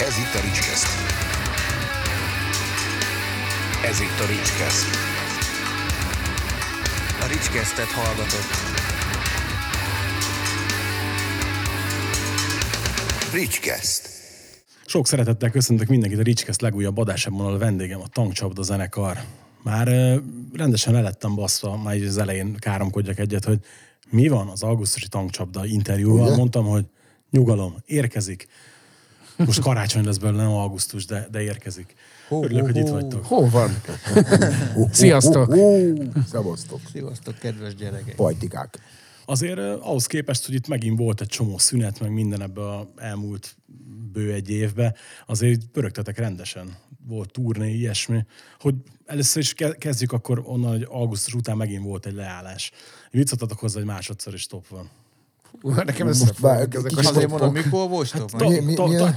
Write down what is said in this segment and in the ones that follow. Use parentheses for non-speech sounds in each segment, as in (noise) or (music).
Ez itt a Ricskeszt. Ez itt a Ricskeszt. A Ricskesztet hallgatott. Ricskeszt. Sok szeretettel köszöntök mindenkit a Ricskeszt legújabb adásában, a vendégem a Tankcsapda zenekar. Már rendesen lelettem baszva, már az elején káromkodjak egyet, hogy mi van az augusztusi Tankcsapda interjúval. Ugye? Mondtam, hogy nyugalom, érkezik. Most karácsony lesz belőle, nem augusztus, de, de érkezik. Örülök, hogy itt vagytok. Hol van? Sziasztok! Szevasztok! Sziasztok, kedves gyerekek. Pajtikák. Azért ahhoz képest, hogy itt megint volt egy csomó szünet, meg minden ebbe a elmúlt bő egy évbe, azért pörögtetek rendesen. Volt turné, ilyesmi. Hogy először is ke- kezdjük akkor onnan, hogy augusztus után megint volt egy leállás. Viccattatok hozzá, hogy másodszor is top van. Nekem Most összefognak vár- ezek a Azért mondom, mikor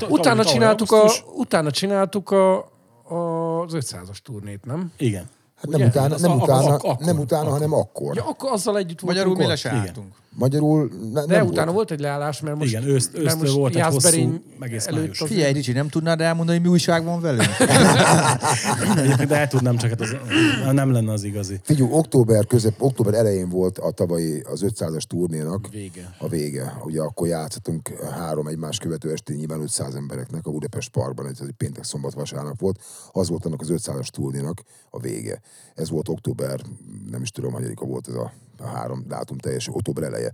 Utána csináltuk, a, utána csináltuk a, a, az 500-as turnét, nem? Igen. Hát nem Ugye? utána, nem a- utána, nem utána akkor. hanem akkor. Ja, akkor azzal együtt voltunk Magyarul mi le ott. se álltunk. Magyarul ne, De nem utána volt. volt egy leállás, mert most, Igen, őszt- ősztől most volt egy Jászberény hosszú, egész előtt május. az- Figyelj, Ricsi, nem tudnád elmondani, hogy mi újság van velünk? (laughs) Egyébként el tudnám, csak hát az, nem lenne az igazi. Figyelj, október közep, október elején volt a tavalyi az 500-as turnénak Vége. a vége. Ugye akkor játszottunk három egymás követő estén nyilván 500 embereknek a Budapest Parkban, ez egy péntek, szombat, vasárnap volt. Az volt annak az 500-as turnénak a vége. Ez volt október, nem is tudom, hanyadika volt ez a, a három dátum teljes, október eleje.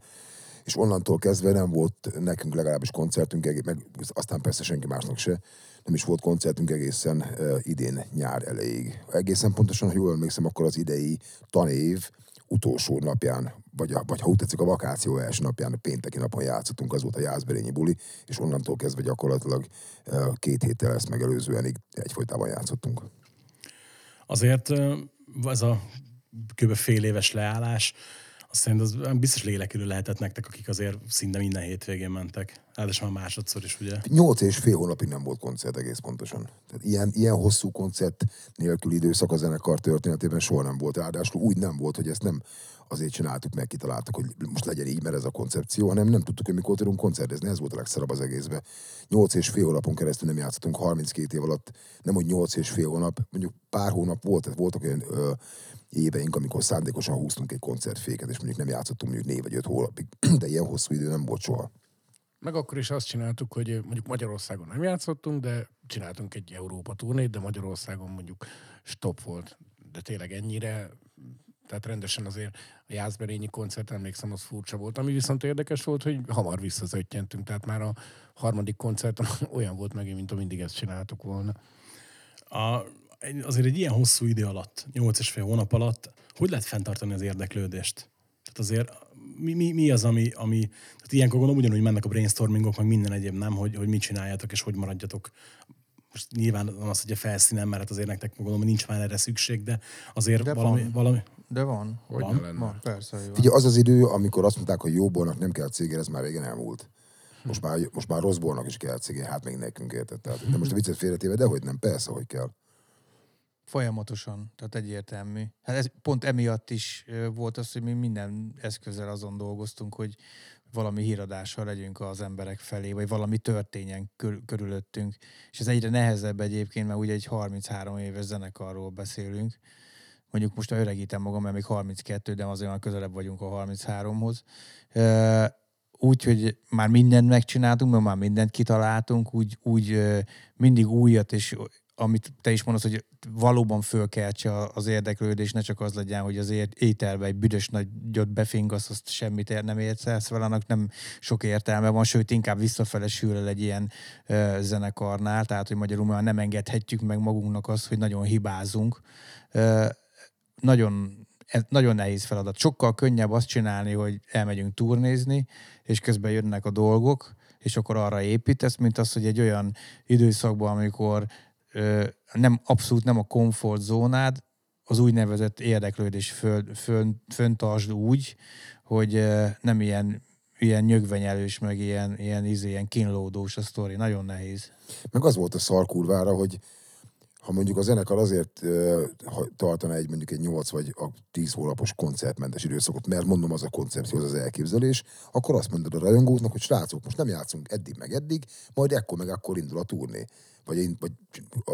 És onnantól kezdve nem volt nekünk legalábbis koncertünk, meg aztán persze senki másnak se, nem is volt koncertünk egészen uh, idén nyár elejéig. Egészen pontosan, ha jól emlékszem, akkor az idei tanév utolsó napján, vagy, a, vagy ha úgy tetszik, a vakáció első napján, a pénteki napon játszottunk, az volt a Jászberényi buli, és onnantól kezdve gyakorlatilag uh, két héttel ezt megelőzően egyfolytában játszottunk. Azért ez a kb. fél éves leállás, azt szerintem az biztos lélekülő lehetett nektek, akik azért szinte minden hétvégén mentek. Ráadásul már másodszor is, ugye? Nyolc és fél hónapig nem volt koncert egész pontosan. Tehát ilyen, ilyen hosszú koncert nélkül időszak a zenekar történetében soha nem volt. Ráadásul úgy nem volt, hogy ezt nem azért csináltuk, meg kitaláltuk, hogy most legyen így, mert ez a koncepció, hanem nem tudtuk, hogy mikor tudunk koncertezni. Ez volt a legszarabb az egészben. Nyolc és fél hónapon keresztül nem játszottunk 32 év alatt, nem hogy nyolc és fél hónap, mondjuk pár hónap volt, tehát voltak olyan éveink, amikor szándékosan húztunk egy koncertféket, és mondjuk nem játszottunk mondjuk négy vagy öt hónapig, (clears throat) de ilyen hosszú idő nem volt soha. Meg akkor is azt csináltuk, hogy mondjuk Magyarországon nem játszottunk, de csináltunk egy Európa turnét, de Magyarországon mondjuk stop volt. De tényleg ennyire, tehát rendesen azért a Jászberényi koncert, emlékszem, az furcsa volt. Ami viszont érdekes volt, hogy hamar visszazöttjentünk, tehát már a harmadik koncerten (laughs) olyan volt megint, mint ha mindig ezt csináltuk volna. A, azért egy ilyen hosszú idő alatt, nyolc és fél hónap alatt, hogy lehet fenntartani az érdeklődést? Tehát azért mi, mi, mi az, ami, ami tehát ilyenkor gondolom ugyanúgy mennek a brainstormingok, meg minden egyéb, nem, hogy, hogy mit csináljátok és hogy maradjatok. Most nyilván van az, hogy a felszínen, mert hát azért nektek gondolom, hogy nincs már erre szükség, de azért De valami, van. valami, De van. Hogy Van? ne lenne? Van, persze, hogy van. Figyelj, az az idő, amikor azt mondták, hogy jóbornak nem kell céger, ez már régen elmúlt. Most már, most már rosszbornak is kell céger, hát még nekünk érted. Tehát, de most a viccet félretéve, de hogy nem, persze, hogy kell. Folyamatosan, tehát egyértelmű. Hát ez pont emiatt is volt az, hogy mi minden eszközzel azon dolgoztunk, hogy valami híradással legyünk az emberek felé, vagy valami történjen kör, körülöttünk. És ez egyre nehezebb egyébként, mert ugye egy 33 éves zenekarról beszélünk. Mondjuk most öregítem magam, mert még 32, de azért már közelebb vagyunk a 33-hoz. Ö, úgy, hogy már mindent megcsináltunk, mert már mindent kitaláltunk, úgy, úgy mindig újat, és amit te is mondasz, hogy valóban fölkeltse az érdeklődés, ne csak az legyen, hogy az ételbe egy büdös nagyot befingasz, azt semmit ér, nem értsz el, szóval annak nem sok értelme van, sőt inkább visszafele sül el egy ilyen ö, zenekarnál, tehát hogy magyarul már nem engedhetjük meg magunknak azt, hogy nagyon hibázunk. Ö, nagyon, ez nagyon nehéz feladat. Sokkal könnyebb azt csinálni, hogy elmegyünk turnézni, és közben jönnek a dolgok, és akkor arra építesz, mint az, hogy egy olyan időszakban, amikor nem, abszolút nem a komfortzónád, az úgynevezett érdeklődés föl, föl, föntartsd úgy, hogy nem ilyen, ilyen nyögvenyelős, meg ilyen, ilyen, izé, ilyen kínlódós a sztori. Nagyon nehéz. Meg az volt a szar kurvára, hogy ha mondjuk a zenekar azért ha tartana egy mondjuk egy 8 vagy a 10 hónapos koncertmentes időszakot, mert mondom az a koncepció, az az elképzelés, akkor azt mondod a rajongóknak, hogy srácok, most nem játszunk eddig meg eddig, majd ekkor meg akkor indul a turné. Vagy, én, vagy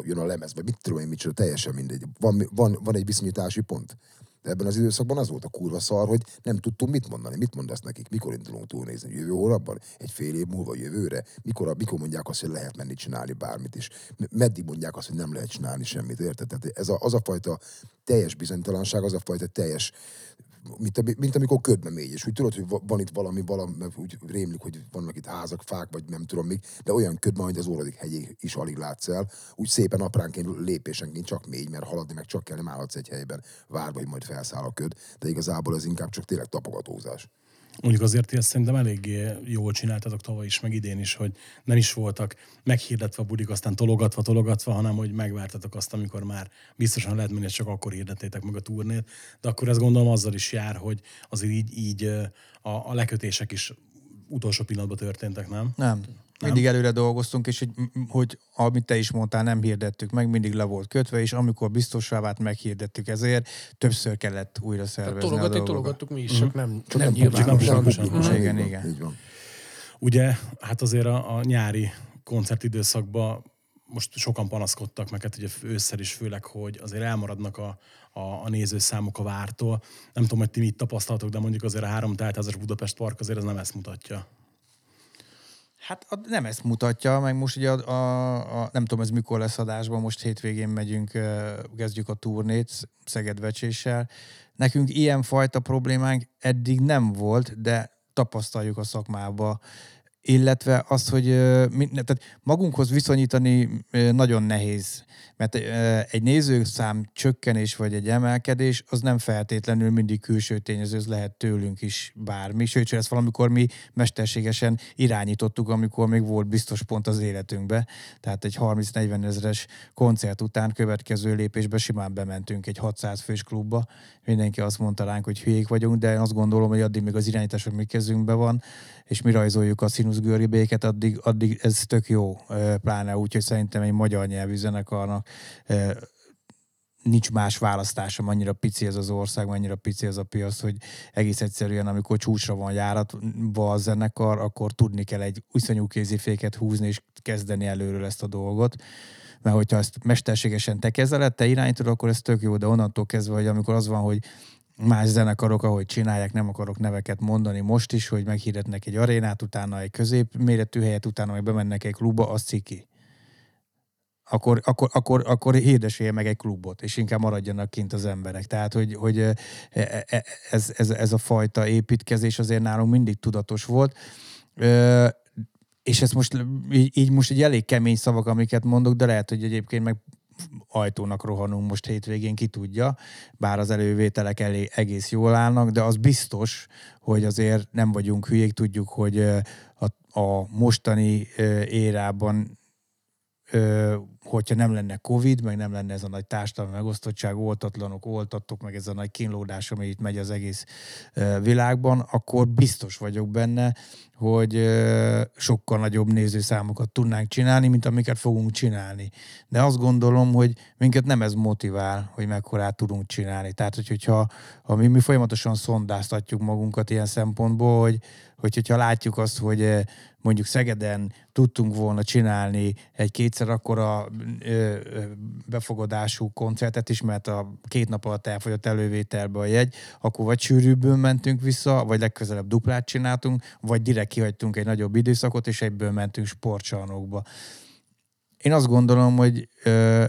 jön a lemez, vagy mit tudom én, micsoda, teljesen mindegy. Van, van, van egy viszonyítási pont. De ebben az időszakban az volt a kurva szar, hogy nem tudtunk mit mondani. Mit mondasz nekik? Mikor indulunk túlnézni? Jövő hónapban? Egy fél év múlva jövőre? Mikor, mikor mondják azt, hogy lehet menni csinálni bármit is? Meddig mondják azt, hogy nem lehet csinálni semmit, érted? Tehát ez a, az a fajta teljes bizonytalanság, az a fajta teljes mint, mint amikor ködbe mégy, és úgy tudod, hogy van itt valami, valami úgy rémlik, hogy vannak itt házak, fák, vagy nem tudom még, de olyan ködbe, hogy az óradik hegyig is alig látsz el, úgy szépen apránként, lépésenként csak mégy, mert haladni meg csak kell, nem állhatsz egy helyben, várva, hogy majd felszáll a köd, de igazából ez inkább csak tényleg tapogatózás. Mondjuk azért ti ezt szerintem eléggé jól csináltatok tavaly is, meg idén is, hogy nem is voltak meghirdetve a budik, aztán tologatva, tologatva, hanem hogy megvártatok azt, amikor már biztosan lehet menni, csak akkor hirdettétek meg a turnét. De akkor ez gondolom azzal is jár, hogy azért így, így a, a lekötések is utolsó pillanatban történtek, nem? Nem. Mindig előre dolgoztunk, és hogy, hogy amit te is mondtál, nem hirdettük meg, mindig le volt kötve, és amikor biztosra vált, meghirdettük. Ezért többször kellett újra szervezni Tologatni, a dolgokat. tologattuk mi is, csak nem, Csak nem nem nem nyilvánosan. Igen, igen. Így van. Ugye, hát azért a, a nyári koncertidőszakban most sokan panaszkodtak meg, hát ugye ősszel is főleg, hogy azért elmaradnak a, a, a nézőszámok a vártól. Nem tudom, hogy ti mit tapasztaltok, de mondjuk azért a három teltházas Budapest Park azért ez nem ezt mutatja. Hát a, nem ezt mutatja, meg most ugye a, a, a, nem tudom ez mikor lesz adásban, most hétvégén megyünk, kezdjük a turnét Szegedvecséssel. Nekünk ilyen fajta problémánk eddig nem volt, de tapasztaljuk a szakmába, illetve az, hogy tehát magunkhoz viszonyítani nagyon nehéz, mert egy nézőszám csökkenés vagy egy emelkedés, az nem feltétlenül mindig külső tényező, ez lehet tőlünk is bármi, sőt, ezt valamikor mi mesterségesen irányítottuk, amikor még volt biztos pont az életünkbe, tehát egy 30-40 ezeres koncert után következő lépésbe simán bementünk egy 600 fős klubba, mindenki azt mondta ránk, hogy hülyék vagyunk, de én azt gondolom, hogy addig még az irányítás, hogy mi kezünkben van, és mi rajzoljuk a színuszgöribéket, addig, addig ez tök jó, pláne úgy, hogy szerintem egy magyar nyelvű zenekarnak nincs más választásom, annyira pici ez az ország, annyira pici ez a piac, hogy egész egyszerűen, amikor csúcsra van járatva a zenekar, akkor tudni kell egy iszonyú kéziféket húzni, és kezdeni előről ezt a dolgot. Mert hogyha ezt mesterségesen te kezeled, te irányítod, akkor ez tök jó, de onnantól kezdve, hogy amikor az van, hogy más zenekarok, ahogy csinálják, nem akarok neveket mondani most is, hogy meghirdetnek egy arénát, utána egy középméretű helyet, utána meg bemennek egy klubba, az ciki. Akkor, akkor, akkor, akkor hirdesélje meg egy klubot, és inkább maradjanak kint az emberek. Tehát, hogy, hogy e- e- ez, ez, ez a fajta építkezés azért nálunk mindig tudatos volt. És ez most így, így most egy elég kemény szavak, amiket mondok, de lehet, hogy egyébként meg ajtónak rohanunk most hétvégén, ki tudja, bár az elővételek elé egész jól állnak, de az biztos, hogy azért nem vagyunk hülyék, tudjuk, hogy a, a mostani érában hogyha nem lenne Covid, meg nem lenne ez a nagy társadalmi megosztottság, oltatlanok, oltattok, meg ez a nagy kínlódás, ami itt megy az egész világban, akkor biztos vagyok benne, hogy sokkal nagyobb nézőszámokat tudnánk csinálni, mint amiket fogunk csinálni. De azt gondolom, hogy minket nem ez motivál, hogy mekkorát tudunk csinálni. Tehát, hogy, hogyha ha mi, mi folyamatosan szondáztatjuk magunkat ilyen szempontból, hogy, hogy hogyha látjuk azt, hogy mondjuk Szegeden tudtunk volna csinálni egy kétszer ö, befogadású koncertet is, mert a két nap alatt elfogyott elővételbe a jegy, akkor vagy sűrűbből mentünk vissza, vagy legközelebb duplát csináltunk, vagy direkt kihagytunk egy nagyobb időszakot, és egyből mentünk sportcsarnokba. Én azt gondolom, hogy ö,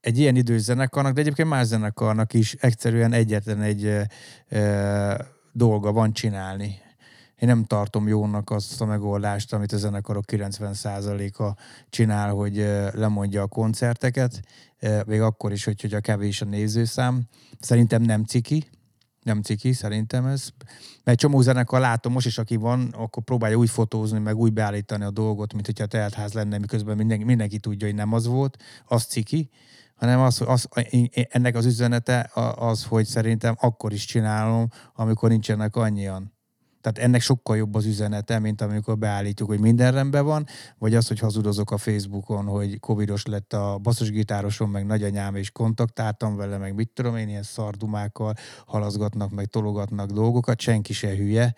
egy ilyen idős zenekarnak, de egyébként más zenekarnak is egyszerűen egyetlen egy ö, dolga van csinálni. Én nem tartom jónak azt a megoldást, amit a zenekarok 90%-a csinál, hogy lemondja a koncerteket, még akkor is, hogy, hogy a kevés a nézőszám. Szerintem nem ciki, nem ciki, szerintem ez. Mert csomó zenekar látom most is, aki van, akkor próbálja úgy fotózni, meg úgy beállítani a dolgot, mint hogyha teltház lenne, miközben mindenki, mindenki tudja, hogy nem az volt, az ciki, hanem az, az, ennek az üzenete az, hogy szerintem akkor is csinálom, amikor nincsenek annyian. Tehát ennek sokkal jobb az üzenete, mint amikor beállítjuk, hogy minden rendben van, vagy az, hogy hazudozok a Facebookon, hogy covidos lett a basszusgitárosom, meg nagyanyám, és kontaktáltam vele, meg mit tudom én, ilyen szardumákkal halaszgatnak, meg tologatnak dolgokat, senki se hülye.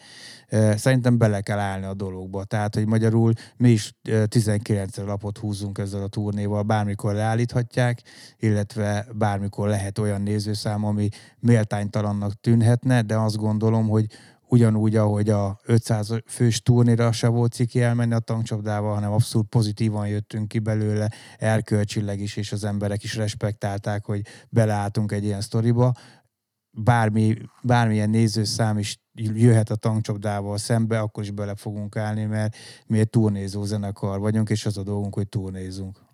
Szerintem bele kell állni a dologba. Tehát, hogy magyarul mi is 19 lapot húzunk ezzel a turnéval, bármikor leállíthatják, illetve bármikor lehet olyan nézőszám, ami méltánytalannak tűnhetne, de azt gondolom, hogy ugyanúgy, ahogy a 500 fős turnéra se volt ciki elmenni a tankcsapdával, hanem abszolút pozitívan jöttünk ki belőle, erkölcsileg is, és az emberek is respektálták, hogy beleálltunk egy ilyen sztoriba. Bármi, bármilyen nézőszám is jöhet a tankcsapdával szembe, akkor is bele fogunk állni, mert mi egy turnézó zenekar vagyunk, és az a dolgunk, hogy turnézunk.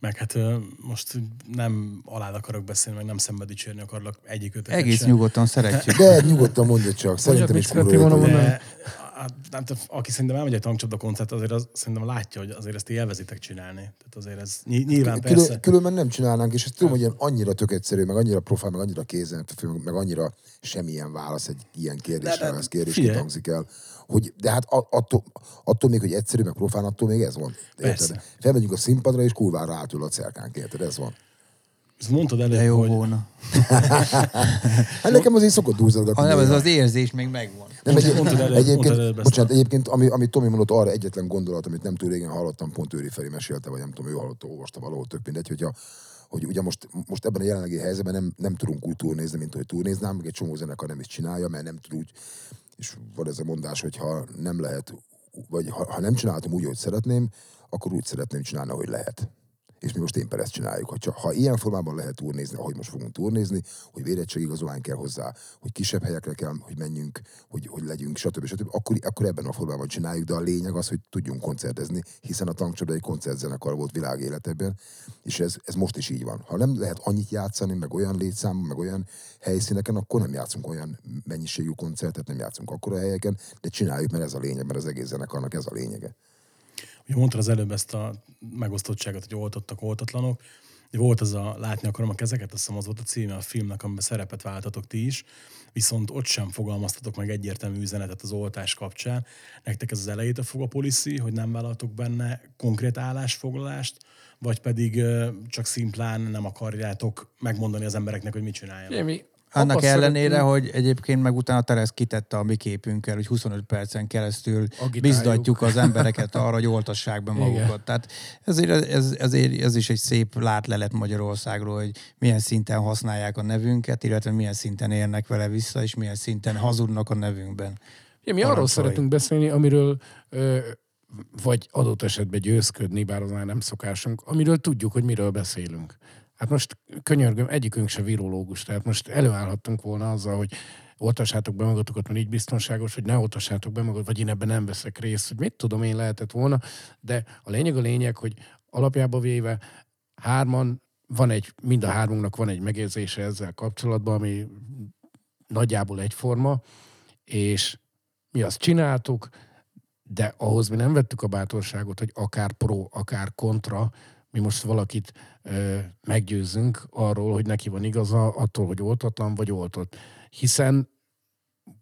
Meg hát most nem alá akarok beszélni, meg nem szembe dicsérni akarlak egyik ötöket Egész sem. nyugodtan szeretjük. De nyugodtan mondja csak, szerintem is kurva? De hát, nem tudom, aki szerintem elmegy egy tankcsapda koncert, azért az, szerintem látja, hogy azért ezt élvezitek csinálni. Tehát azért ez ny- nyilván persze. Külön, különben nem csinálnánk, és ezt tudom, hogy ilyen annyira tök egyszerű, meg annyira profán, meg annyira kézen, meg, annyira semmilyen válasz egy ilyen kérdésre, ez kérdés figyelj. hangzik el. Hogy, de hát attól, attól, még, hogy egyszerű, meg profán, attól még ez van. Persze. Érted? Felmegyünk a színpadra, és kurvára átül a cerkánk, érted? Ez van. Ezt mondtad előbb, De jó hogy volna. (laughs) Hát nekem azért szokott dúzolgatni. Ha nem, ez az érzés még megvan. Nem, egy, mondtad előbb- egyébként, mondtad előbb bocsánat, egyébként, ami, amit Tomi mondott, arra egyetlen gondolat, amit nem túl régen hallottam, pont Őri Feri mesélte, vagy nem tudom, ő hallotta, olvasta valahol, tök mindegy, hogyha, hogy ugye most, most ebben a jelenlegi helyzetben nem, nem tudunk úgy turnézni, mint hogy turnéznám, meg egy csomó zenekar nem is csinálja, mert nem tud úgy, és van ez a mondás, hogy ha nem lehet, vagy ha, ha nem csináltam úgy, hogy szeretném, akkor úgy szeretném csinálni, ahogy lehet. És mi most éppen ezt csináljuk. Ha, ha ilyen formában lehet turnézni, ahogy most fogunk turnézni, hogy vérettségigazolvány kell hozzá, hogy kisebb helyekre kell, hogy menjünk, hogy, hogy legyünk, stb. stb. Akkor, akkor ebben a formában csináljuk, de a lényeg az, hogy tudjunk koncertezni, hiszen a tankcsapda egy koncertzenekar volt világéletében, és ez, ez most is így van. Ha nem lehet annyit játszani, meg olyan létszám, meg olyan helyszíneken, akkor nem játszunk olyan mennyiségű koncertet, nem játszunk akkora helyeken, de csináljuk, mert ez a lényeg, mert az egész zenekarnak ez a lényege. Ugye mondtad az előbb ezt a megosztottságot, hogy oltottak, oltatlanok. Volt az a Látni akarom a kezeket, azt hiszem az volt a címe a filmnek, amiben szerepet váltatok ti is, viszont ott sem fogalmaztatok meg egyértelmű üzenetet az oltás kapcsán. Nektek ez az elejét a fog a policy, hogy nem vállaltok benne konkrét állásfoglalást, vagy pedig csak szimplán nem akarjátok megmondani az embereknek, hogy mit csináljanak. Mi Annak abba ellenére, szeretünk- hogy egyébként meg utána Teresz kitette a mi képünkkel, hogy 25 percen keresztül Agitáljuk. biztatjuk az embereket (laughs) arra, hogy oltassák be Igen. magukat. Tehát ezért ez, ezért ez is egy szép látlelet Magyarországról, hogy milyen szinten használják a nevünket, illetve milyen szinten érnek vele vissza, és milyen szinten hazudnak a nevünkben. Ja, mi arról Parancsolj. szeretünk beszélni, amiről ö, vagy adott esetben győzködni, bár az már nem szokásunk, amiről tudjuk, hogy miről beszélünk. Hát most könyörgöm, egyikünk se virológus, tehát most előállhattunk volna azzal, hogy oltassátok be magatokat, mert így biztonságos, hogy ne oltassátok be magadat, vagy én ebben nem veszek részt, hogy mit tudom én lehetett volna, de a lényeg a lényeg, hogy alapjába véve hárman, van egy, mind a hármunknak van egy megérzése ezzel kapcsolatban, ami nagyjából egyforma, és mi azt csináltuk, de ahhoz mi nem vettük a bátorságot, hogy akár pro, akár kontra, mi most valakit ö, meggyőzzünk arról, hogy neki van igaza, attól, hogy oltatlan vagy oltott. Hiszen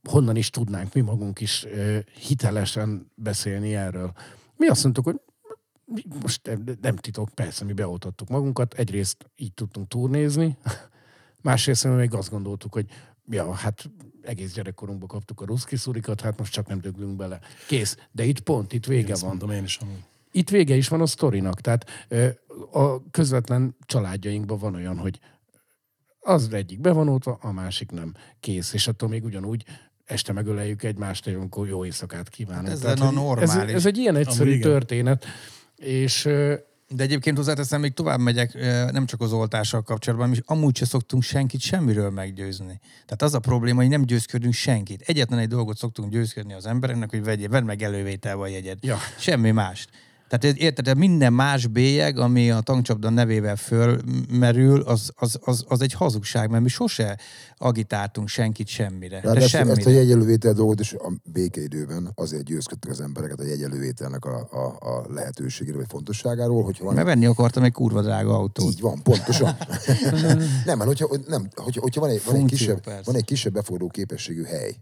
honnan is tudnánk mi magunk is ö, hitelesen beszélni erről. Mi azt mondtuk, hogy most nem, titok, persze mi beoltottuk magunkat, egyrészt így tudtunk turnézni, (laughs) másrészt még azt gondoltuk, hogy ja, hát egész gyerekkorunkban kaptuk a ruszki szurikat, hát most csak nem döglünk bele. Kész. De itt pont, itt vége Ezt van mondom én is amúgy. Itt vége is van a sztorinak. Tehát a közvetlen családjainkban van olyan, hogy az egyik be van a másik nem. Kész. És attól még ugyanúgy este megöleljük egymást, és amikor jó éjszakát kívánunk. Hát ez Tehát, a normális. Ez, ez egy ilyen egyszerű Amúgy történet. És De egyébként hozzáteszem, még tovább megyek, nem csak az oltással kapcsolatban, mi amúgy se szoktunk senkit semmiről meggyőzni. Tehát az a probléma, hogy nem győzködünk senkit. Egyetlen egy dolgot szoktunk győzködni az embereknek, hogy vegyél, vedd meg elővétel vagy jegyet. Ja. Semmi mást. Tehát érted, minden más bélyeg, ami a tankcsapda nevével fölmerül, az, az, az, az egy hazugság, mert mi sose agitáltunk senkit semmire. De Ráadásul ezt a semmire. jegyelővétel dolgot is a békeidőben azért győzködtek az embereket a jegyelővételnek a, a, a lehetőségéről vagy fontosságáról, hogyha van Mert venni akartam egy kurva drága autót. Így van, pontosan. (laughs) nem, mert hogyha, nem, hogyha, hogyha van, egy, van, egy kisebb, persze. van egy kisebb befogadó képességű hely,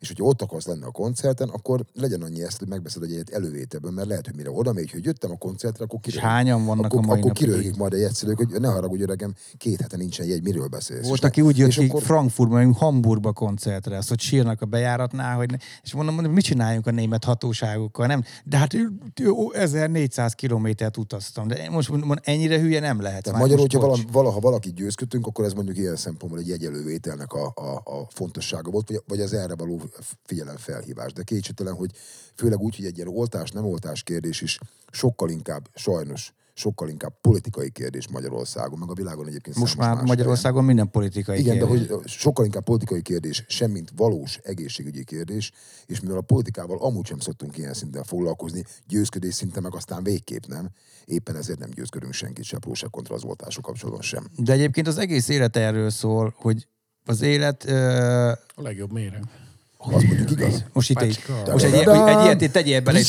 és hogyha ott akarsz lenni a koncerten, akkor legyen annyi ezt, hogy megbeszed egy egyet elővételből, mert lehet, hogy mire oda megy, hogy jöttem a koncertre, akkor kiröhög. hányan vannak akkor, a mai akkor kiröhögik majd egy egyszerű, hogy ne haragudj öregem, két hete nincsen jegy, miről beszélsz. Volt, aki úgy jött ki akkor- Frankfurtba, Hamburgba koncertre, azt, hogy sírnak a bejáratnál, hogy ne, és mondom, mondom, mit csináljunk a német hatóságokkal, nem? De hát jó, 1400 kilométert utaztam, de most mondom, ennyire hülye nem lehet. Tehát magyarul, hogyha vala, valaha valaki győzködtünk, akkor ez mondjuk ilyen szempontból egy jegyelővételnek a, a, a fontossága volt, vagy, vagy az erre való figyelemfelhívás. De kétségtelen, hogy főleg úgy, hogy egy ilyen oltás-nem oltás kérdés is sokkal inkább, sajnos, sokkal inkább politikai kérdés Magyarországon, meg a világon egyébként Most számos már más Magyarországon minden politikai igen, de kérdés. hogy sokkal inkább politikai kérdés, semmint valós egészségügyi kérdés, és mivel a politikával amúgy sem szoktunk ilyen szinten foglalkozni, győzködés szinten meg aztán végképp nem, éppen ezért nem győzködünk senkit se pró, se kontra az oltások kapcsolatban sem. De egyébként az egész élet erről szól, hogy az élet, ö, A legjobb méreg. Az mondjuk igaz. most itt egy, most egy, egy, egy ilyet itt tegyél bele, egy,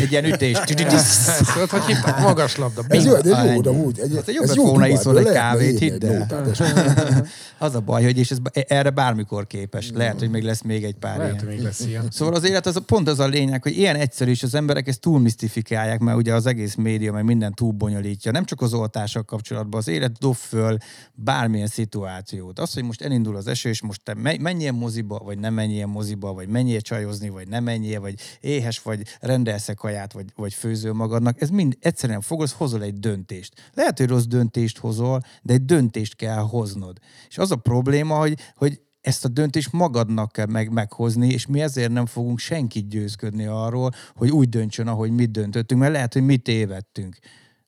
egy ilyen ütés. (laughs) Tudod, hogy hívták? Magas labda. Ez jó, de jó, de úgy. Egy, Hát jobb ez lett jó volna iszol egy kávét, hidd el. (laughs) Az a baj, hogy és ez, erre bármikor képes. Lehet, hogy még lesz még egy pár Lehet, ilyen. még lesz ilyen. Szóval az élet az pont az a lényeg, hogy ilyen egyszerű, és az emberek ezt túl misztifikálják, mert ugye az egész média, meg minden túl bonyolítja. Nem csak az oltással kapcsolatban, az élet dob föl bármilyen szituációt. Az, hogy most elindul az eső, és most te me- menjél moziba, vagy nem menjél moziba, vagy menjél csajozni, vagy nem menjél, vagy éhes vagy, rendelsz kaját, vagy, vagy főzöl magadnak, ez mind egyszerűen fogod, hozol egy döntést. Lehet, hogy rossz döntést hozol, de egy döntést kell hoznod. És az a probléma, hogy, hogy ezt a döntést magadnak kell meg, meghozni, és mi ezért nem fogunk senkit győzködni arról, hogy úgy döntsön, ahogy mi döntöttünk, mert lehet, hogy mi tévedtünk.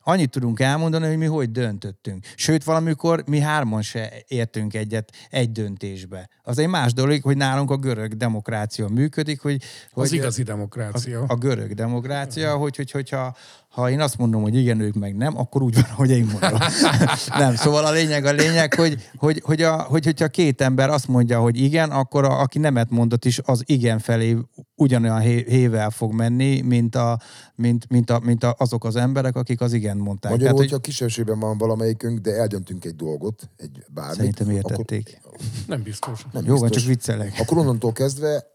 Annyit tudunk elmondani, hogy mi hogy döntöttünk. Sőt, valamikor mi hárman se értünk egyet egy döntésbe. Az egy más dolog, hogy nálunk a görög demokrácia működik, hogy... Az hogy igazi a, demokrácia. a görög demokrácia, hogy, hogy, hogyha ha én azt mondom, hogy igen, ők meg nem, akkor úgy van, hogy én mondom. (laughs) nem, szóval a lényeg a lényeg, hogy, hogy, hogy, a, hogy hogyha két ember azt mondja, hogy igen, akkor a, aki nemet mondott is, az igen felé ugyanolyan hé- hével fog menni, mint, a, mint, mint, a, mint a, azok az emberek, akik az igen mondták. Magyarul, Tehát, hogyha hogy kisebbségben van valamelyikünk, de eldöntünk egy dolgot, egy bármit. szerintem értették. Akkor, Nem biztos. nem Jó, van, biztos. csak viccelek. Akkor onnantól kezdve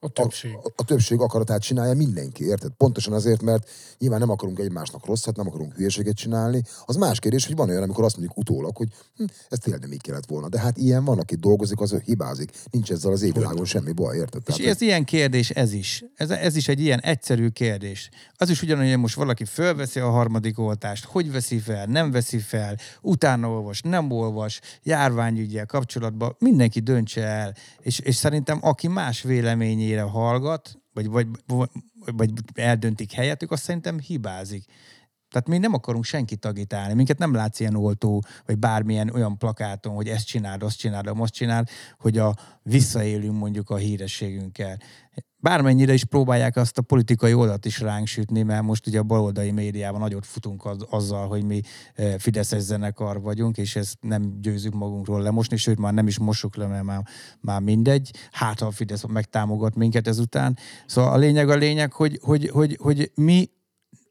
A többség. A, a többség akaratát csinálja mindenki, érted? Pontosan azért, mert nyilván nem akarunk egymásnak rosszat, nem akarunk hülyeséget csinálni. Az más kérdés, hogy van olyan, amikor azt mondjuk utólag, hogy hm, ez tényleg nem így kellett volna. De hát ilyen van, aki dolgozik, az hibázik. Nincs ezzel az égvilágon semmi baj, érted? És Tehát, ez ilyen kérdés, ez is. Ez, ez is egy ilyen egyszerű kérdés. Az is ugyanolyan, hogy most valaki fölveszi a harmadik oltást, hogy veszi fel, nem veszi fel, utána olvas, nem olvas, járványügyel kapcsolatban, mindenki döntse el. És, és szerintem aki más véleményére hallgat, vagy, vagy, vagy, eldöntik helyettük, azt szerintem hibázik. Tehát mi nem akarunk senkit agitálni. Minket nem látsz ilyen oltó, vagy bármilyen olyan plakáton, hogy ezt csináld, azt csináld, azt csináld, hogy a visszaélünk mondjuk a hírességünkkel. Bármennyire is próbálják azt a politikai oldalt is ránk sütni, mert most ugye a baloldali médiában nagyot futunk az, azzal, hogy mi eh, Fideszes zenekar vagyunk, és ezt nem győzünk magunkról lemosni, sőt már nem is mosuk le, mert már, már mindegy. Hát, ha a Fidesz megtámogat minket ezután. Szóval a lényeg a lényeg, hogy, hogy, hogy, hogy mi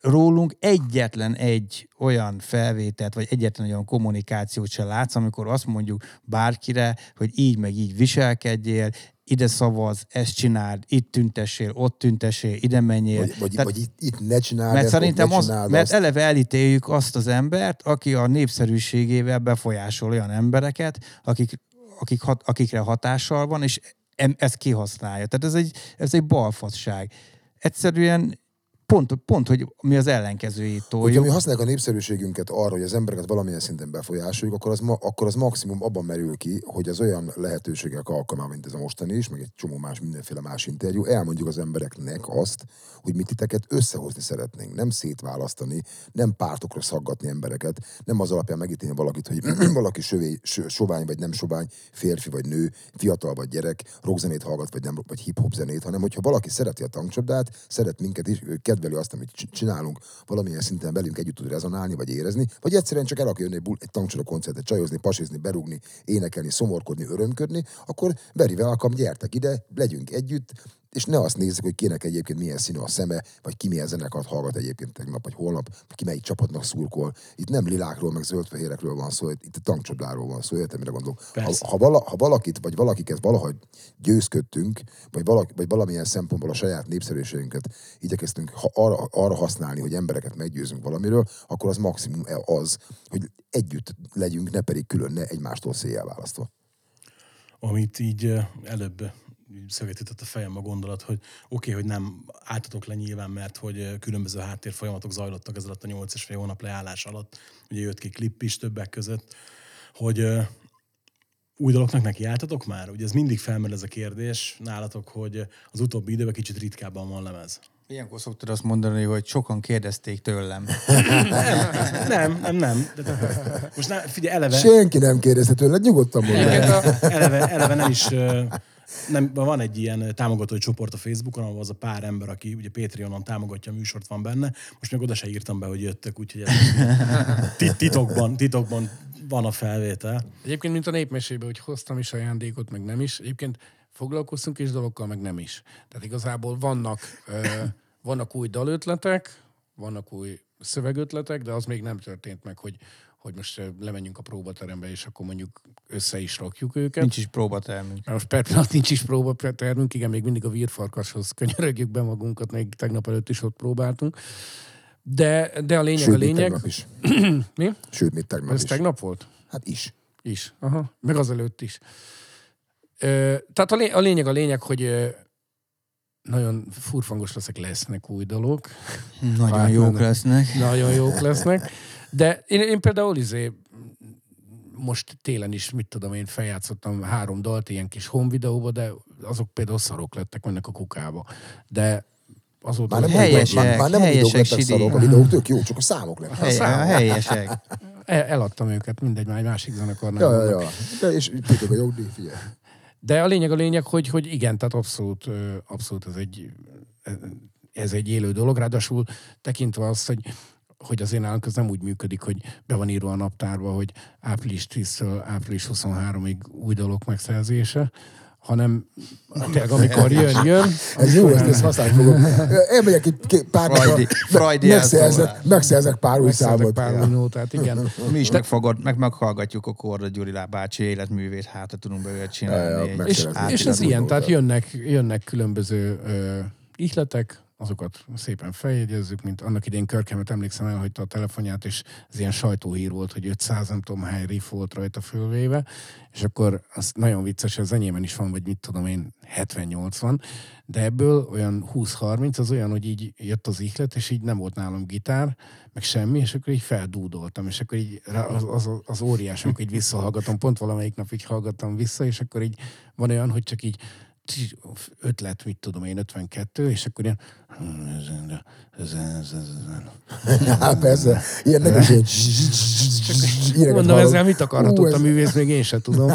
rólunk egyetlen egy olyan felvételt, vagy egyetlen olyan kommunikációt se látsz, amikor azt mondjuk bárkire, hogy így meg így viselkedjél, ide szavaz, ezt csináld, itt tüntessél, ott tüntessél, ide menjél. vagy, vagy, Tehát- vagy itt, itt ne csináld mert ezt, szerintem ne az, csináld mert azt. eleve elítéljük azt az embert, aki a népszerűségével befolyásol olyan embereket, akik, akik hat, akikre hatással van, és em- ezt kihasználja. Tehát ez egy, ez egy balfasság. Egyszerűen pont, pont, hogy mi az ellenkezőjét Hogyha mi toljuk. használjuk a népszerűségünket arra, hogy az embereket valamilyen szinten befolyásoljuk, akkor az, ma, akkor az maximum abban merül ki, hogy az olyan lehetőségek alkalmával, mint ez a mostani is, meg egy csomó más, mindenféle más interjú, elmondjuk az embereknek azt, hogy mi titeket összehozni szeretnénk, nem szétválasztani, nem pártokra szaggatni embereket, nem az alapján megítélni valakit, hogy (clears throat) valaki sövé, sö, sovány vagy nem sovány, férfi vagy nő, fiatal vagy gyerek, rockzenét hallgat vagy nem, vagy hip-hop zenét, hanem hogyha valaki szereti a tankcsapdát, szeret minket is, kedveli azt, amit csinálunk, valamilyen szinten velünk együtt tud rezonálni, vagy érezni, vagy egyszerűen csak el akar jönni egy, bul- egy koncertet, csajozni, pasizni, berúgni, énekelni, szomorkodni, örömködni, akkor very welcome, gyertek ide, legyünk együtt, és ne azt nézzük, hogy kinek egyébként milyen színű a szeme, vagy ki milyen zenekart hallgat egyébként tegnap, vagy holnap, vagy ki melyik csapatnak szurkol. Itt nem lilákról, meg zöldfehérekről van szó, itt a tankcsodláról van szó, értem, mire gondolok. Ha, ha, vala, ha, valakit, vagy valakiket valahogy győzködtünk, vagy, valaki, vagy valamilyen szempontból a saját népszerűségünket igyekeztünk ha, arra, arra használni, hogy embereket meggyőzünk valamiről, akkor az maximum az, hogy együtt legyünk, ne pedig külön, ne egymástól széjjel választva. amit így előbb így szögetített a fejem a gondolat, hogy oké, okay, hogy nem álltatok le nyilván, mert hogy különböző háttérfolyamatok zajlottak ez alatt a 8 és fél hónap leállás alatt. Ugye jött ki klip is többek között, hogy új dolognak neki álltatok már? Ugye ez mindig felmerül ez a kérdés nálatok, hogy az utóbbi időben kicsit ritkábban van lemez. Ilyenkor szoktad azt mondani, hogy sokan kérdezték tőlem. Nem, nem, nem. De most na, figyelj, eleve... Senki nem kérdezte tőled, nyugodtan mondja. eleve, eleve, eleve nem is... Nem, van egy ilyen támogatói csoport a Facebookon, ahol az a pár ember, aki ugye Patreonon támogatja a műsort, van benne. Most még oda se írtam be, hogy jöttek, úgyhogy ez (laughs) tit- titokban, titokban van a felvétel. Egyébként, mint a népmesébe, hogy hoztam is ajándékot, meg nem is. Egyébként foglalkoztunk is dolgokkal, meg nem is. Tehát igazából vannak, vannak új dalötletek, vannak új szövegötletek, de az még nem történt meg, hogy, hogy most lemenjünk a próbaterembe, és akkor mondjuk össze is rakjuk őket. Nincs is próbatermünk. Mert most per pillanat nincs is próbatermünk, igen, még mindig a vírfarkashoz könyörögjük be magunkat, még tegnap előtt is ott próbáltunk. De, de a lényeg Sőt, a lényeg. tegnap is. (clears throat) Mi? Sőt, még tegnap Ez is. tegnap volt? Hát is. Is. Aha. Meg azelőtt is. Ö, tehát a, lé- a lényeg a lényeg, hogy nagyon furfangos leszek, lesznek új dolgok. Nagyon Hát, jók lesznek. Nagyon jók lesznek. De én, én például izé, most télen is, mit tudom én, feljátszottam három dalt ilyen kis home videóba, de azok például szarok lettek, mennek a kukába. De azóta... Már nem Helyesek, már, már nem helyesek, lettek szarok, a videók tök jó, csak a számok lettek. Hely, a helyesek. El, eladtam őket, mindegy, már egy másik zenekarnál. Ja, ja, ja. De és tudjuk a jó figyelj. De a lényeg a lényeg, hogy, hogy igen, tehát abszolút, abszolút ez egy, ez egy élő dolog, ráadásul tekintve azt, hogy hogy az én ez nem úgy működik, hogy be van írva a naptárba, hogy április 10-től április 23-ig új dolog megszerzése, hanem tényleg amikor jön, (laughs) jön. Ez jó, ezt, ezt használni fogom. Elmegyek egy pár Freudi- Freudi megszerzek, megszerzek pár új számot. pár új nótát, igen. Mi is megfogad, meg meghallgatjuk a Korda Gyuri bácsi életművét, hát tudunk belőle Ja, csinálni. ja, meg- És, és ez ilyen, tehát jönnek, jönnek különböző ö, ihletek, azokat szépen feljegyezzük, mint annak idén Körkemet emlékszem elhagyta a telefonját, és ez ilyen sajtóhír volt, hogy 500 nem tudom hány riff volt rajta fölvéve, és akkor az nagyon vicces, az enyémen is van, vagy mit tudom én, 70-80, de ebből olyan 20-30 az olyan, hogy így jött az ihlet, és így nem volt nálam gitár, meg semmi, és akkor így feldúdoltam, és akkor így az, az, az óriás, amikor így visszahallgatom, pont valamelyik nap így hallgattam vissza, és akkor így van olyan, hogy csak így ötlet, mit tudom én, 52, és akkor ilyen Hát (laughs) persze, is ilyen... Mondom, ezzel mit akarhatott Ú, a ez- művész, még én sem tudom.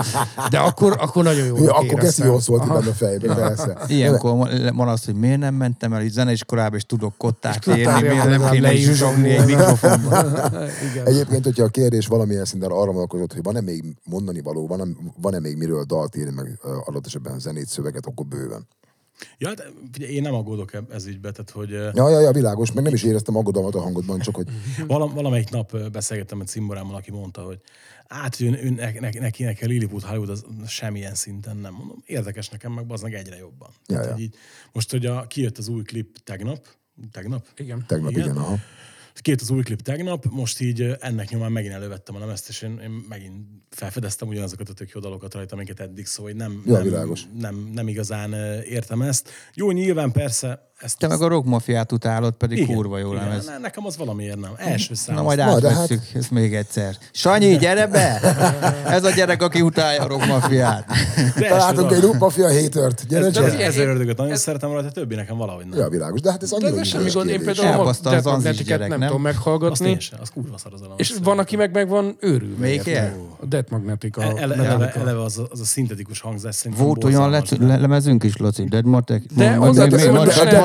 De akkor, akkor nagyon jó. Ja, akkor kezdi jól szólt benne a fejbe, persze. Ilyenkor van- van az, hogy miért nem mentem el így zeneiskolába, és tudok kottát érni, miért nem kéne is zsuzsogni egy zsongolni. mikrofonba. (laughs) Igen. Egyébként, hogyha a kérdés valamilyen szinten arra vonatkozott, hogy van-e még mondani való, van-e, van-e még miről dalt írni, meg adott esetben zenét, szöveget, akkor bőven. Ja, de figyelj, én nem aggódok ez ügybe, tehát hogy Ja, ja, ja, világos, meg nem is éreztem aggodalmat a hangodban, csak hogy (laughs) Valam, valamelyik nap beszélgettem egy cimborámmal, aki mondta, hogy hát ő, ő, ne, ne, neki, neki a Lilliput Hollywood az semmilyen szinten nem mondom. Érdekes nekem, meg az meg egyre jobban. Ja, Tehát, ja. hogy így, most, hogy a, kijött az új klip tegnap, tegnap? Igen. tegnap igen, igen aha. Két az új klip tegnap, most így ennek nyomán megint elővettem a lemezt, és én, én megint felfedeztem ugyanazokat a tök jó dalokat rajta, amiket eddig szó, hogy nem, Ja, nem, nem, nem, igazán értem ezt. Jó, nyilván persze ezt Te meg a rockmafiát utálod, pedig kurva jó igen, lemez. ne- Nekem az valamiért nem. Első szám. Na majd de átvesszük ezt még egyszer. Sanyi, gyere be! Ez a gyerek, aki utálja a rockmafiát. Találtunk egy mafia hatert. Gyere, Ez, ez, gyere. ez ördögöt nagyon szeretem rajta, a többi nekem valahogy nem. Ja, világos, de hát ez De annyira ez semmi gond, én például a Death nem, tudom Azt meghallgatni, én sem, az kurva szar az a és van, aki meg meg van őrülve. Melyik? A Death Magnetic. Eleve, az, a- szintetikus hangzás szerintem Volt olyan lemezünk is, Laci, Dead Matek. De Mondd-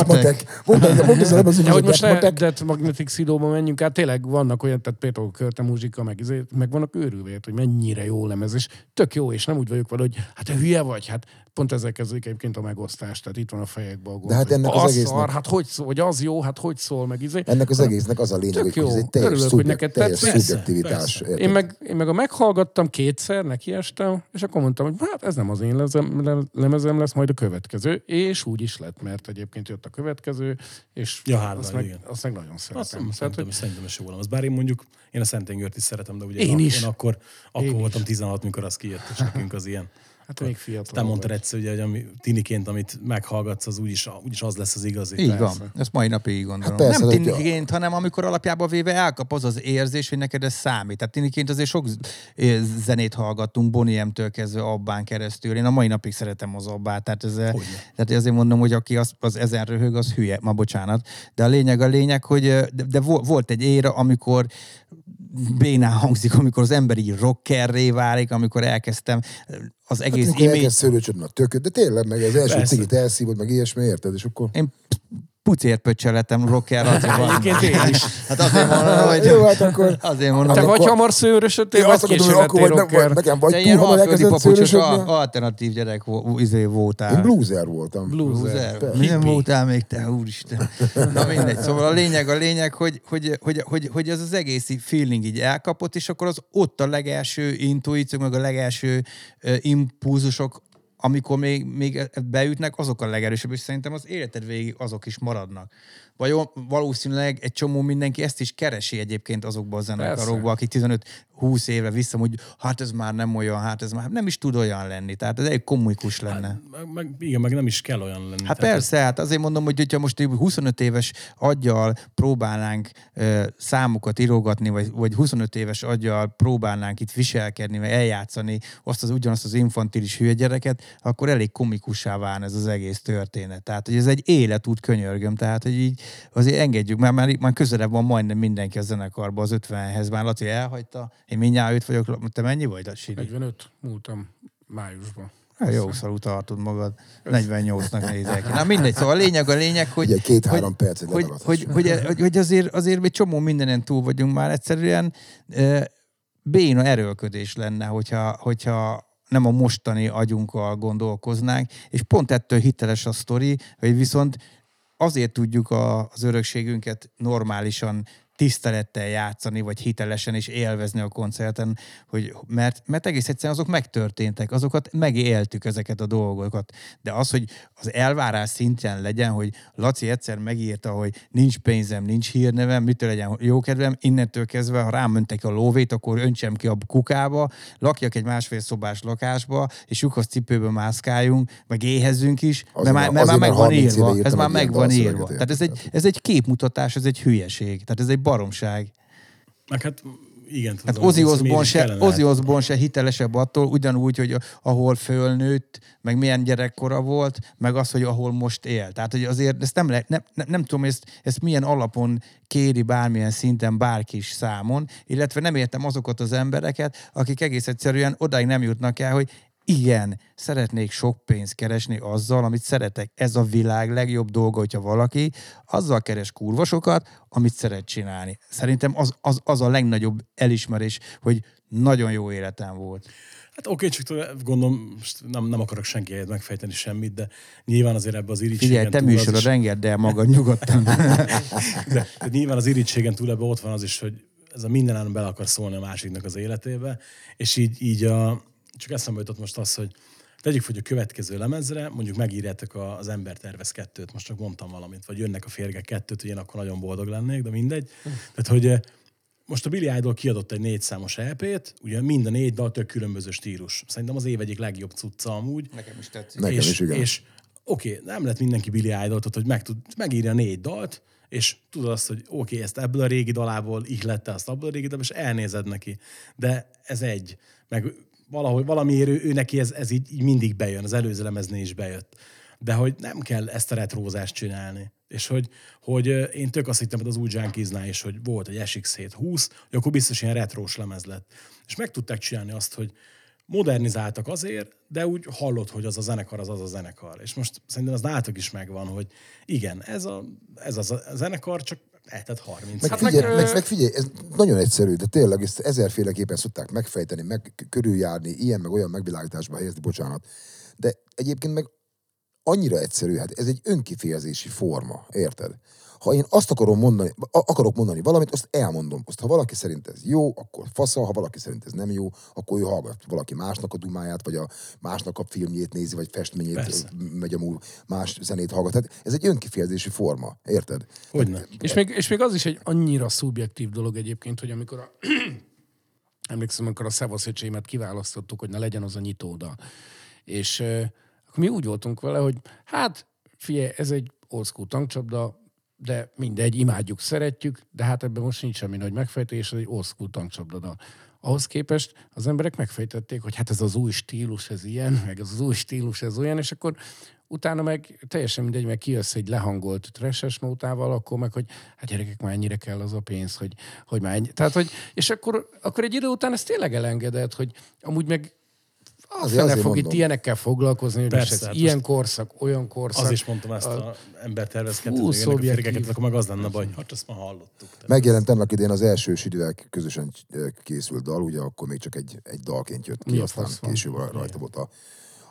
Matek. Mondd, ezzel, hogy De hogy most Deathmatek. Death Magnetic Szidóba menjünk át, tényleg vannak olyan, tehát például Körte muzsika, meg, izé- meg vannak őrülve, hogy mennyire jó lemez, és tök jó, és nem úgy vagyok vele, hogy hát te hülye vagy, hát pont ezzel kezdődik egyébként a megosztás, tehát itt van a fejekben a gond. De hát ennek az az egésznek- Szar, hát hogy szól, hogy az jó, hát hogy szól, meg izé. Ennek az egésznek az a lényeg, hogy ez egy teljes, Örülök, hogy neked teljes tetszik. szubjektivitás. Persze? Én meg, én meg a meghallgattam kétszer, nekiestem, és akkor mondtam, hogy hát ez nem az én lezem, le- lemezem lesz, majd a következő. És úgy is lett, mert egyébként jött a következő, és Ja, hárman, azt, meg, igen. azt meg nagyon Azt szeretem. nem, Tehát, szerintem, hogy szerintem is jó az. Bár én mondjuk, én a Szentengert is szeretem, de ugye Én én, is. én akkor, akkor Én voltam is. 16, mikor az kijött, és nekünk az ilyen. Hát még fiatal. Te mondtad egyszer, ugye, hogy ami, tiniként, amit meghallgatsz, az úgyis, úgyis az lesz az igazi. Így Persze. van. Ezt mai napig így gondolom. Hát persze, nem tiniként, hanem amikor alapjában véve elkap az az érzés, hogy neked ez számít. Tehát tiniként azért sok zenét hallgattunk, Bonnie M-től kezdve Abbán keresztül. Én a mai napig szeretem az Abbát. Tehát, ez, Hogyne. tehát azért mondom, hogy aki az, az ezen röhög, az hülye. Ma bocsánat. De a lényeg a lényeg, hogy de, de vo- volt egy éra, amikor bénán hangzik, amikor az ember így rockerré válik, amikor elkezdtem az Hát, egész amikor image elkezd szőlőcsödni a tököd, de tényleg, meg az első Persze. cigit elszívod, meg ilyesmi, érted? És akkor... Én pucérpöccselletem rocker azért (laughs) van. Egyébként én is. Hát azért mondom, hogy... Jó, hát akkor... Azért mondom, Te hogy vagy akkor- hamar szőrösödtél, Én vagy akkor vagy, lettél nem, vagy rocker. nekem vagy túl hamar elkezdett szőrösödni. alternatív gyerek izé voltál. Én blueser voltam. Blueser. Milyen voltál még te, úristen. Na mindegy. Szóval a lényeg, a lényeg, hogy, hogy, hogy, hogy, hogy ez az egész feeling így elkapott, és akkor az ott a legelső intuíciók, meg a legelső impulzusok, amikor még, még beütnek, azok a legerősebb, és szerintem az életed végig azok is maradnak. Vagy valószínűleg egy csomó mindenki ezt is keresi egyébként azokban a zenekarokban, akik 15-20 évre vissza, hogy hát ez már nem olyan, hát ez már nem is tud olyan lenni. Tehát ez egy komikus lenne. Meg, meg, igen, meg nem is kell olyan lenni. Hát Tehát persze, hát azért mondom, hogy hogyha most 25 éves aggyal próbálnánk ö, számokat írogatni, vagy, vagy 25 éves aggyal próbálnánk itt viselkedni, vagy eljátszani azt az ugyanazt az infantilis hülye gyereket, akkor elég komikussá válna ez az egész történet. Tehát, hogy ez egy életút könyörgöm, tehát, hogy így azért engedjük, mert már, már közelebb van majdnem mindenki a zenekarban az 50-hez. Már Laci elhagyta, én mindjárt őt vagyok, te mennyi vagy, Sidi? 45 múltam májusban. Hát jó szarú tartod magad. 48-nak nézel ki. Na mindegy, szóval a lényeg a lényeg, hogy... Ugye két-három percet hogy, hogy, hogy, hogy, hogy, azért, azért egy csomó mindenen túl vagyunk már. Egyszerűen e, béna erőlködés lenne, hogyha, hogyha nem a mostani agyunkkal gondolkoznánk, és pont ettől hiteles a sztori, hogy viszont azért tudjuk a, az örökségünket normálisan tisztelettel játszani, vagy hitelesen és élvezni a koncerten, hogy, mert, mert egész egyszerűen azok megtörténtek, azokat megéltük ezeket a dolgokat. De az, hogy az elvárás szintjén legyen, hogy Laci egyszer megírta, hogy nincs pénzem, nincs hírnevem, mitől legyen jó kedvem, innentől kezdve, ha rám öntek a lóvét, akkor öntsem ki a kukába, lakjak egy másfél szobás lakásba, és lyukas cipőbe mászkáljunk, meg éhezzünk is, Azért, mert már, mert- mert már azért, meg mert van 30 éve írva. Ez már egy ilyen meg van dalszöveget, írva. Tehát ez egy, ez egy képmutatás, ez egy hülyeség. Tehát ez egy baromság. Meg hát igen. Hát tudom, Ozzy ez Osbourne se. Ozzy Osbourne se hitelesebb attól, ugyanúgy, hogy ahol fölnőtt, meg milyen gyerekkora volt, meg az, hogy ahol most él. Tehát, hogy azért ezt nem, lehet, nem, nem, nem tudom, ezt, ezt milyen alapon kéri bármilyen szinten bárki is számon, illetve nem értem azokat az embereket, akik egész egyszerűen odáig nem jutnak el, hogy igen, szeretnék sok pénzt keresni azzal, amit szeretek. Ez a világ legjobb dolga, hogyha valaki azzal keres kurvasokat, amit szeret csinálni. Szerintem az, az, az a legnagyobb elismerés, hogy nagyon jó életem volt. Hát oké, csak gondolom, most nem, nem akarok senki helyet megfejteni semmit, de nyilván azért ebbe az irítségen Figyelj, te műsorod, is, engedd el magad nyugodtan. (laughs) de, de nyilván az irítségen túl ebbe ott van az is, hogy ez a mindenen bele akar szólni a másiknak az életébe, és így, így a, csak eszembe jutott most az, hogy tegyük, hogy a következő lemezre mondjuk megírjátok a- az Ember tervez kettőt, most csak mondtam valamit, vagy jönnek a férgek kettőt, hogy én akkor nagyon boldog lennék, de mindegy. Tehát, hogy most a Billy Idol kiadott egy négy számos EP-t, ugye mind a négy dal tök különböző stílus. Szerintem az év egyik legjobb cucca amúgy. Nekem is tetszik. Nekem és, is, igen. És oké, nem lett mindenki Billy idol hogy meg tud megírja négy dalt, és tudod azt, hogy oké, ezt ebből a régi dalából ihlette, azt abból a régi dalából, és elnézed neki. De ez egy. Meg valahogy valamiért ő, ő neki ez, ez így, így, mindig bejön, az előző lemeznél is bejött. De hogy nem kell ezt a retrózást csinálni. És hogy, hogy én tök azt hittem, hogy az új Junkiesnál is, hogy volt egy SX720, hogy akkor biztos ilyen retrós lemez lett. És meg tudták csinálni azt, hogy modernizáltak azért, de úgy hallott, hogy az a zenekar az az a zenekar. És most szerintem az nálatok is megvan, hogy igen, ez, a, ez a zenekar, csak eltett 30. Meg, Hát figyelj, meg, meg, meg, figyelj, ez nagyon egyszerű, de tényleg ezt ezerféleképpen szokták megfejteni, meg körüljárni, ilyen meg olyan megvilágításba helyezni, bocsánat. De egyébként meg annyira egyszerű, hát ez egy önkifejezési forma, érted? Ha én azt akarom mondani, akarok mondani valamit, azt elmondom. Azt, ha valaki szerint ez jó, akkor fasza, ha valaki szerint ez nem jó, akkor ő hallgat valaki másnak a dumáját, vagy a másnak a filmjét nézi, vagy festményét, Persze. megy a múl, más zenét hallgat. Tehát ez egy önkifejezési forma, érted? Hogyne. És még, és még az is egy annyira szubjektív dolog egyébként, hogy amikor a, (clears throat) emlékszem, amikor a Szevaszöcsémet kiválasztottuk, hogy ne legyen az a nyitóda. És akkor mi úgy voltunk vele, hogy hát figyelj, ez egy old school tankcsapda, de mindegy, imádjuk, szeretjük, de hát ebben most nincs semmi nagy megfejtés, ez egy old school tankcsapda. dal. Ahhoz képest az emberek megfejtették, hogy hát ez az új stílus, ez ilyen, meg az új stílus, ez olyan, és akkor utána meg teljesen mindegy, meg kijössz egy lehangolt trashes nótával, akkor meg, hogy hát gyerekek, már ennyire kell az a pénz, hogy, hogy már ennyi. Tehát, hogy, és akkor, akkor egy idő után ezt tényleg elengedett, hogy amúgy meg Azért- azért fog itt mondom. ilyenekkel foglalkozni, hogy Persze, ez hát ilyen korszak, olyan korszak. Az is mondtam ezt a embertervezkedőt, ennek a szubjektív. férgeket, akkor meg az lenne baj, hát azt már hallottuk. Tehát Megjelent annak idén az első Sidővel közösen eh, készült dal, ugye akkor még csak egy, egy dalként jött ki, Mi aztán később rajta volt a,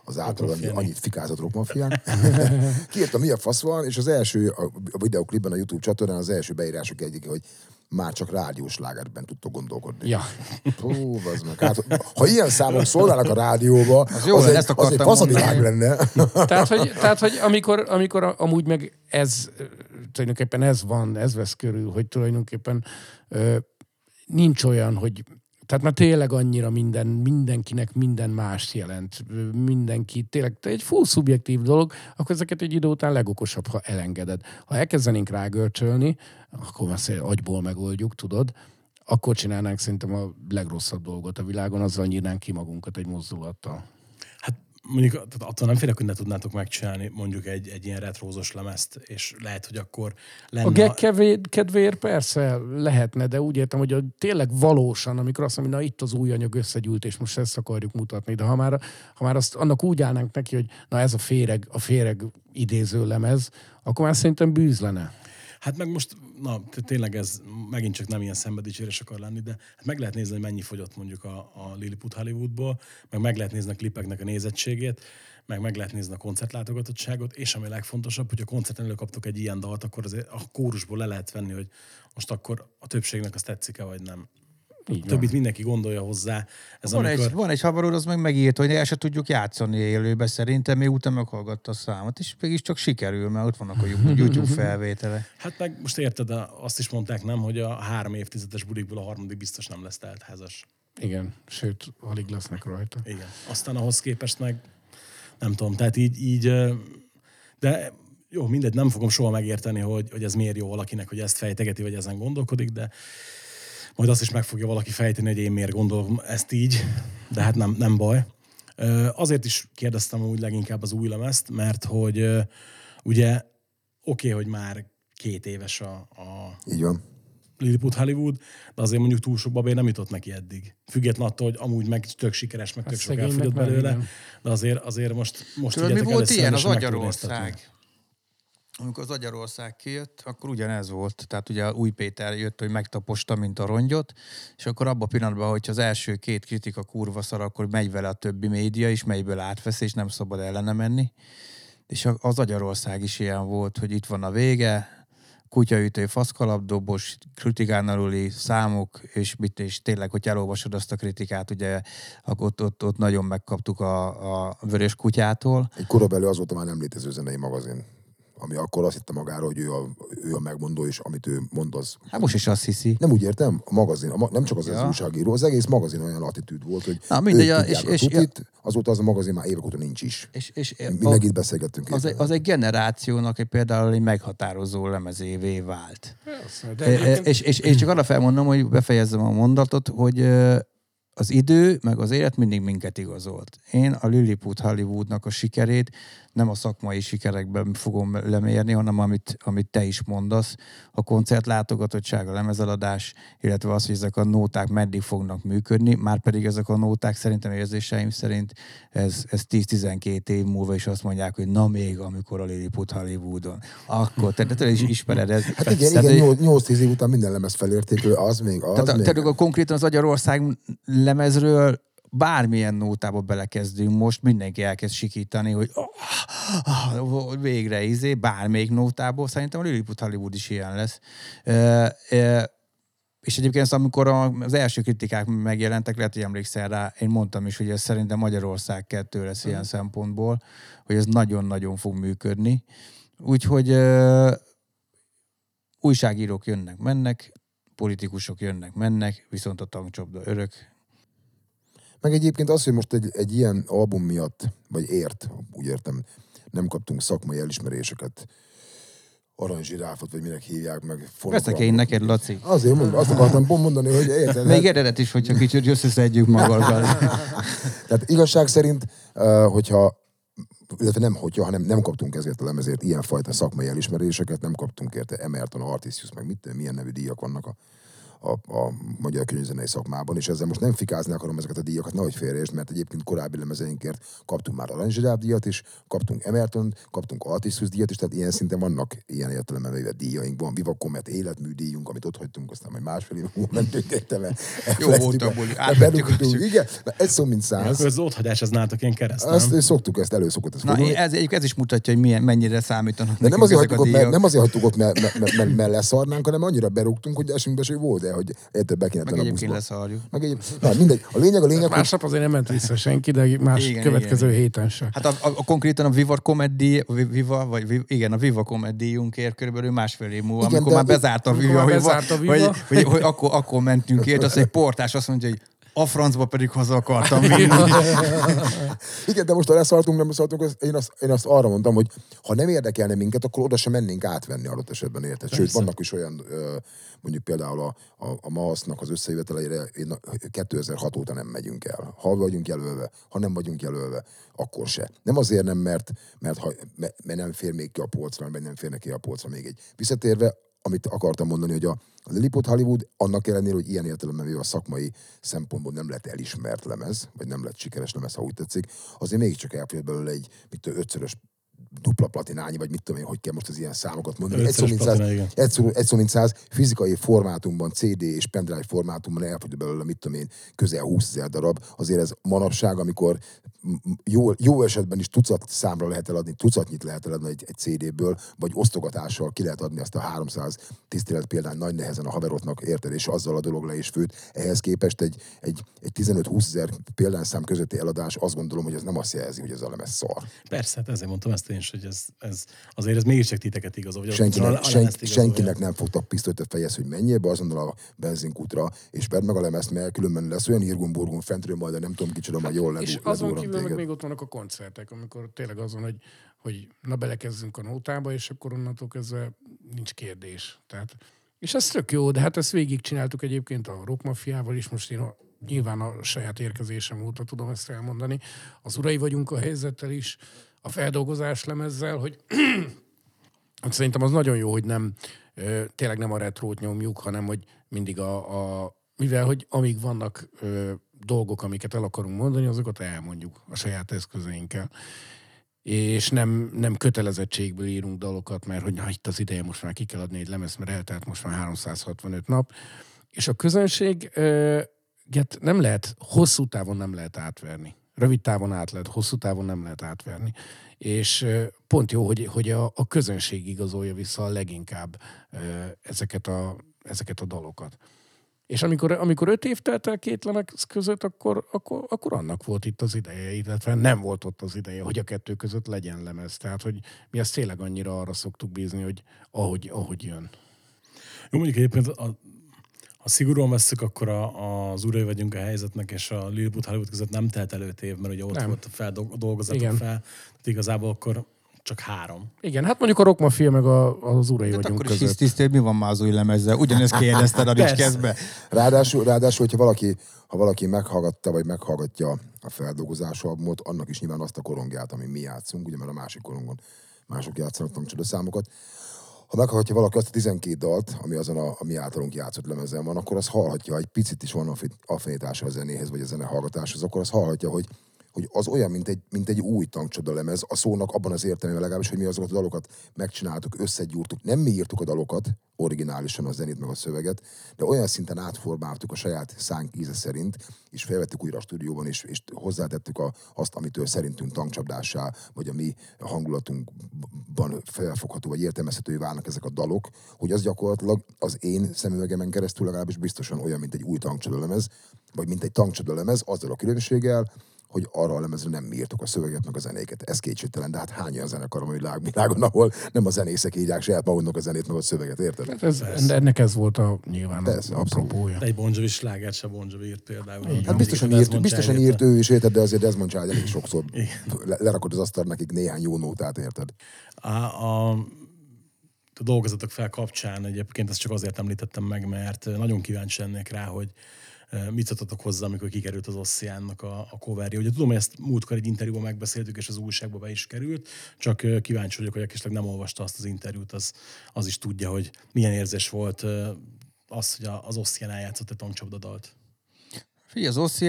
az által annyi, annyit fikázott rockmafián. (laughs) Kiírta, mi a fasz van, és az első, a, a videoklipben a YouTube csatornán az első beírások egyik, hogy már csak rádiós lágerben tudtok gondolkodni. Ja. Hú, az meg. Hát, ha ilyen számok szólnának a rádióba, az, jó az, egy, az egy faszavilág lenne. Tehát, hogy, tehát, hogy amikor, amikor amúgy meg ez, tulajdonképpen ez van, ez vesz körül, hogy tulajdonképpen ö, nincs olyan, hogy tehát már tényleg annyira minden, mindenkinek minden más jelent. Mindenki, tényleg egy full szubjektív dolog, akkor ezeket egy idő után legokosabb, ha elengeded. Ha elkezdenénk rágörcsölni, akkor azt agyból megoldjuk, tudod, akkor csinálnánk szerintem a legrosszabb dolgot a világon, azzal nyírnánk ki magunkat egy mozdulattal. Mondjuk tehát attól nem félek, hogy ne tudnátok megcsinálni mondjuk egy, egy ilyen retrózos lemezt, és lehet, hogy akkor lenne... A gag kevé- kedvéért persze lehetne, de úgy értem, hogy a, tényleg valósan, amikor azt mondom, na itt az új anyag összegyűlt, és most ezt akarjuk mutatni, de ha már, ha már azt, annak úgy állnánk neki, hogy na ez a féreg, a féreg idéző lemez, akkor már szerintem bűz lenne. Hát meg most, na, tényleg ez megint csak nem ilyen szenvedécsérés akar lenni, de hát meg lehet nézni, hogy mennyi fogyott mondjuk a, a Lilliput Hollywoodból, meg meg lehet nézni a klipeknek a nézettségét, meg meg lehet nézni a koncertlátogatottságot, és ami legfontosabb, hogy a koncerten előkaptok egy ilyen dalt, akkor azért a kórusból le lehet venni, hogy most akkor a többségnek az tetszik-e, vagy nem. Így van. Többit mindenki gondolja hozzá. Ez Van, amikor... egy, van egy haverod, az meg megírt, hogy el se tudjuk játszani élőbe szerintem, miután meghallgatta a számot, és mégis csak sikerül, mert ott vannak a YouTube (laughs) felvétele. Hát meg most érted, de azt is mondták nem, hogy a három évtizedes bulikból a harmadik biztos nem lesz teltházas. Igen, sőt, alig lesznek rajta. Igen. Aztán ahhoz képest meg nem tudom, tehát így, így de jó, mindegy, nem fogom soha megérteni, hogy, hogy ez miért jó valakinek, hogy ezt fejtegeti, vagy ezen gondolkodik, de majd azt is meg fogja valaki fejteni, hogy én miért gondolom ezt így, de hát nem, nem baj. Azért is kérdeztem úgy leginkább az új lemezt, mert hogy ugye oké, okay, hogy már két éves a, a Így van. Lilliput Hollywood, de azért mondjuk túl sok babér nem jutott neki eddig. Független attól, hogy amúgy meg tök sikeres, meg tök sok elfogyott belőle, de azért, azért most, most Tudod, mi volt ilyen? Az megturnéztatni. Amikor az Agyarország kijött, akkor ugyanez volt. Tehát ugye új Péter jött, hogy megtaposta, mint a rongyot, és akkor abban a pillanatban, hogyha az első két kritika kurva szar, akkor megy vele a többi média is, melyből átvesz, és nem szabad ellene menni. És az Agyarország is ilyen volt, hogy itt van a vége, kutyaütő, faszkalapdobos, kritikán aluli számok, és, mit, és tényleg, hogy elolvasod azt a kritikát, ugye, akkor ott, ott, ott nagyon megkaptuk a, a vörös kutyától. Egy korabeli azóta már nem létező zenei magazin, ami akkor azt hitte magáról, hogy ő a, ő a megmondó, és amit ő mond, az... Hát most is azt hiszi. Nem úgy értem, a magazin, a ma, nem csak az, Ja. az újságíró, az egész magazin olyan attitűd volt, hogy Na, mindegy, ők a- és- a és- tutit, azóta az a magazin már évek óta nincs is. És, és Mi meg itt beszélgettünk. az, egy, az egy generációnak egy például egy meghatározó lemezévé vált. Persze, de E, e, egyébként- És, és, és csak arra felmondom, hogy befejezzem a mondatot, hogy az idő, meg az élet mindig minket igazolt. Én a Lilliput Hollywoodnak a sikerét nem a szakmai sikerekben fogom lemérni, hanem amit, amit te is mondasz, a koncertlátogatottság, a lemezeladás, illetve az, hogy ezek a nóták meddig fognak működni, már pedig ezek a nóták szerintem érzéseim szerint ez, ez 10-12 év múlva is azt mondják, hogy na még, amikor a Lilliput Hollywoodon. Akkor, te, te, is ismered ez. Hát igen, Tehát, igen, hogy- 8-10 év után minden lemez felértékelő, az még, az tehát, még. tehát konkrétan az Agyarország lemezről bármilyen nótába belekezdünk most, mindenki elkezd sikítani, hogy ah, végre izé, bármelyik nótából, szerintem a Lilliput Hollywood is ilyen lesz. És egyébként amikor az első kritikák megjelentek, lehet, hogy emlékszel rá, én mondtam is, hogy ez szerintem Magyarország kettő lesz ilyen szempontból, hogy ez nagyon-nagyon fog működni. Úgyhogy uh, újságírók jönnek, mennek, politikusok jönnek, mennek, viszont a tankcsapda örök. Meg egyébként az, hogy most egy, egy ilyen album miatt, vagy ért, úgy értem, nem kaptunk szakmai elismeréseket, aranyzsiráfot, vagy minek hívják meg. Veszek én neked, Laci. Azért mondom, azt akartam mondani, hogy érted. Még eredet is, hogyha kicsit összeszedjük magunkkal. (laughs) Tehát igazság szerint, hogyha illetve nem hogyha, hanem nem kaptunk ezért a lemezért ilyenfajta szakmai elismeréseket, nem kaptunk érte Emerton, Artisius, meg mit, milyen nevű díjak vannak a, a, a magyar könyvzenei szakmában, és ezzel most nem fikázni akarom ezeket a díjakat, nehogy félreértsd, mert egyébként korábbi lemezeinkért kaptunk már Aranyzsiráb díjat is, kaptunk Emerton, kaptunk Artisus díjat is, tehát ilyen szinten vannak ilyen értelemben véve díjaink. Van Viva Comet életmű díjunk, amit ott hagytunk, aztán majd másfél év múlva mentünk értelme. Jó volt a buli. Igen, egy szó mint száz. Az otthagyás az nálatok ilyen kereszt, Azt nem? szoktuk ezt, előszokott ezt Na, ez, ez, is mutatja, hogy milyen, mennyire számítanak De nem azért, hagytuk ott, mert, nem azért hagytuk ott, mert, mert, mert, mert, mert leszarnánk, hanem annyira berúgtunk, hogy esünkbe se volt, de hogy érted, be kéne Meg egyébként leszarjuk. Meg egy, na, mindegy. A lényeg, a lényeg, Másnap azért nem ment vissza senki, de más igen, következő igen. héten sem. Hát a, a, a, konkrétan a Viva Comedy, Viva, vagy igen, a Viva Comedy-junkért körülbelül másfél év múlva, igen, amikor már bezárt a Viva, hogy, bezárt a Viva. Hogy, hogy, hogy, hogy, akkor, akkor mentünk ért, az egy portás azt mondja, hogy a francba pedig haza akartam (laughs) vinni. Igen, de most ha leszartunk, nem leszartunk, én azt, én azt arra mondtam, hogy ha nem érdekelne minket, akkor oda sem mennénk átvenni adott esetben, érted? Sőt, vannak is olyan, mondjuk például a, a, a MASZ-nak az összejöveteleire 2006 óta nem megyünk el. Ha vagyunk jelölve, ha nem vagyunk jelölve, akkor se. Nem azért nem, mert, mert, ha, mert nem fér még ki a polcra, mert nem férnek ki a polcra még egy. Visszatérve, amit akartam mondani, hogy a, Lilliput Hollywood annak ellenére, hogy ilyen értelemben a szakmai szempontból nem lett elismert lemez, vagy nem lett sikeres lemez, ha úgy tetszik, azért mégiscsak elfogyott belőle egy mit ötszörös dupla platinányi, vagy mit tudom én, hogy kell most az ilyen számokat mondani. Egy szó, mint száz, egy, szó, egy szó, mint száz, fizikai formátumban, CD és pendrive formátumban elfogy belőle, mit tudom én, közel 20 ezer darab. Azért ez manapság, amikor jó, jó esetben is tucat számra lehet eladni, tucatnyit lehet eladni egy, egy CD-ből, vagy osztogatással ki lehet adni ezt a 300 tisztelet példány nagy nehezen a haverotnak, érted, és azzal a dolog le is főt. Ehhez képest egy, egy, egy 15-20 ezer példányszám közötti eladás, azt gondolom, hogy ez nem azt jelzi, hogy ez a lemez szar. Persze, hát ezért mondtam ezt én is, hogy ez, ez azért ez mégiscsak titeket igazol. Hogy senkinek, a, sen, senkinek nem fogtak pisztolyt a fejez, hogy menjél be azonnal a benzinkútra, és vedd meg a lemezt, mert különben lesz olyan irgumburgum fentről majd, de nem tudom kicsoda, majd jól És azon kívül meg még ott vannak a koncertek, amikor tényleg azon, hogy, hogy na belekezzünk a nótába, és akkor onnantól kezdve nincs kérdés. Tehát, és ez tök jó, de hát ezt végigcsináltuk egyébként a rockmafiával is, most én a, nyilván a saját érkezésem óta tudom ezt elmondani. Az urai vagyunk a helyzettel is, a feldolgozás lemezzel, hogy (clears throat) hát szerintem az nagyon jó, hogy nem tényleg nem a retrót nyomjuk, hanem hogy mindig a, a mivel hogy amíg vannak ö, dolgok, amiket el akarunk mondani, azokat elmondjuk a saját eszközeinkkel. És nem, nem kötelezettségből írunk dalokat, mert hogy na, itt az ideje, most már ki kell adni egy lemez, mert eltelt most már 365 nap. És a közönség ö, nem lehet, hosszú távon nem lehet átverni. Rövid távon át lehet, hosszú távon nem lehet átverni. És pont jó, hogy, hogy a, a közönség igazolja vissza a leginkább ezeket a, ezeket a dalokat. És amikor, amikor öt év telt el két között, akkor, akkor, akkor annak volt itt az ideje, illetve nem volt ott az ideje, hogy a kettő között legyen lemez. Tehát, hogy mi ezt tényleg annyira arra szoktuk bízni, hogy ahogy, ahogy jön. Jó, mondjuk egyébként a, ha szigorúan veszük, akkor a, az urai vagyunk a helyzetnek, és a Lilliput Hollywood között nem telt előtt év, mert ugye ott nem. volt a feldolgozatok fel. Tehát igazából akkor csak három. Igen, hát mondjuk a Rockma film meg a, az urai De vagyunk akkor között. is tisztél, mi van már az új lemezzel? Ugyanezt (laughs) kérdezted a Ricskeszbe. Ráadásul, ráadásul, hogyha valaki, ha valaki meghallgatta, vagy meghallgatja a feldolgozás albumot, annak is nyilván azt a korongját, ami mi játszunk, ugye mert a másik korongon mások játszanak tankcsoda számokat. Ha meghallgatja valaki azt a 12 dalt, ami azon a, a mi általunk játszott lemezen van, akkor az hallhatja, egy picit is van affinitása a zenéhez, vagy a zene hallgatáshoz, akkor az hallhatja, hogy hogy az olyan, mint egy, mint egy új tankcsoda lemez, a szónak abban az értelemben legalábbis, hogy mi azokat a dalokat megcsináltuk, összegyúrtuk. Nem mi írtuk a dalokat, originálisan a zenét meg a szöveget, de olyan szinten átformáltuk a saját szánk íze szerint, és felvettük újra a stúdióban, és, és hozzátettük a, azt, amitől szerintünk tankcsapdásá, vagy a mi hangulatunkban felfogható, vagy értelmezhető válnak ezek a dalok, hogy az gyakorlatilag az én szemüvegemen keresztül legalábbis biztosan olyan, mint egy új tankcsodalemez, vagy mint egy tankcsodalemez, azzal a különbséggel, hogy arra a lemezre nem mi írtuk a szöveget, meg a zenéket. Ez kétségtelen, de hát hány olyan zenekar a világ, világon, ahol nem a zenészek írják saját maguknak a zenét, meg a szöveget, érted? Hát ez, de ennek ez volt a nyilván Persze, a abszolút. apropója. De egy Bon Jovi slágert se Bon Jovi írt például. Így Hát biztosan Desmond írt, biztosan Child írt ő is, érted, de azért Desmond Child elég sokszor le- lerakod az asztal nekik néhány jó nótát, érted? A, a, a dolgozatok fel kapcsán egyébként ezt csak azért említettem meg, mert nagyon kíváncsi lennék rá, hogy mit adtatok hozzá, amikor kikerült az Ossiánnak a, a coverje. Ugye tudom, hogy ezt múltkor egy interjúban megbeszéltük, és az újságba be is került, csak kíváncsi vagyok, hogy aki nem olvasta azt az interjút, az, az is tudja, hogy milyen érzés volt az, hogy az Ossián eljátszott egy tankcsapdadalt. Figyelj, az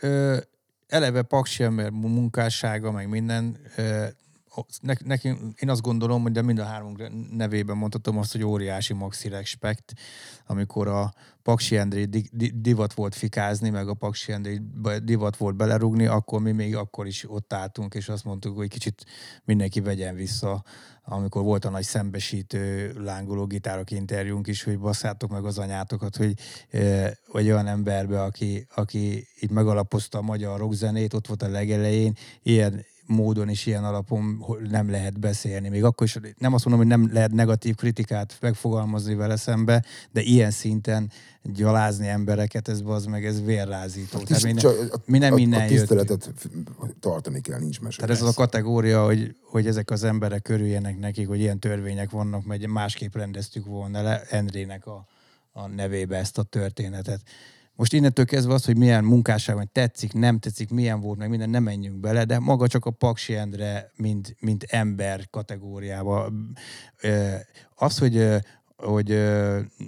ö, eleve paksi ember munkássága, meg minden, ne, nekünk, én azt gondolom, hogy de mind a hármunk nevében mondhatom azt, hogy óriási maxi respekt, amikor a Paksi Endré di, di, divat volt fikázni, meg a Paksi Endré divat volt belerugni, akkor mi még akkor is ott álltunk, és azt mondtuk, hogy kicsit mindenki vegyen vissza, amikor volt a nagy szembesítő lángoló gitárok interjúnk is, hogy basszátok meg az anyátokat, hogy eh, vagy olyan emberbe, aki, aki így megalapozta a magyar rockzenét, ott volt a legelején, ilyen módon és ilyen alapon nem lehet beszélni. Még akkor is nem azt mondom, hogy nem lehet negatív kritikát megfogalmazni vele szembe, de ilyen szinten gyalázni embereket, ez az meg, ez vérrázító. Tehát mi, ne, a- mi nem a, innen a jöttünk. tiszteletet f- tartani kell, nincs mese. Tehát ez az a kategória, hogy, hogy ezek az emberek körüljenek nekik, hogy ilyen törvények vannak, mert másképp rendeztük volna le Endrének a, a nevébe ezt a történetet. Most innentől kezdve az, hogy milyen munkásság van, tetszik, nem tetszik, milyen volt, meg minden, nem menjünk bele, de maga csak a Paksi Endre, mint, mint ember kategóriába. Az, hogy, hogy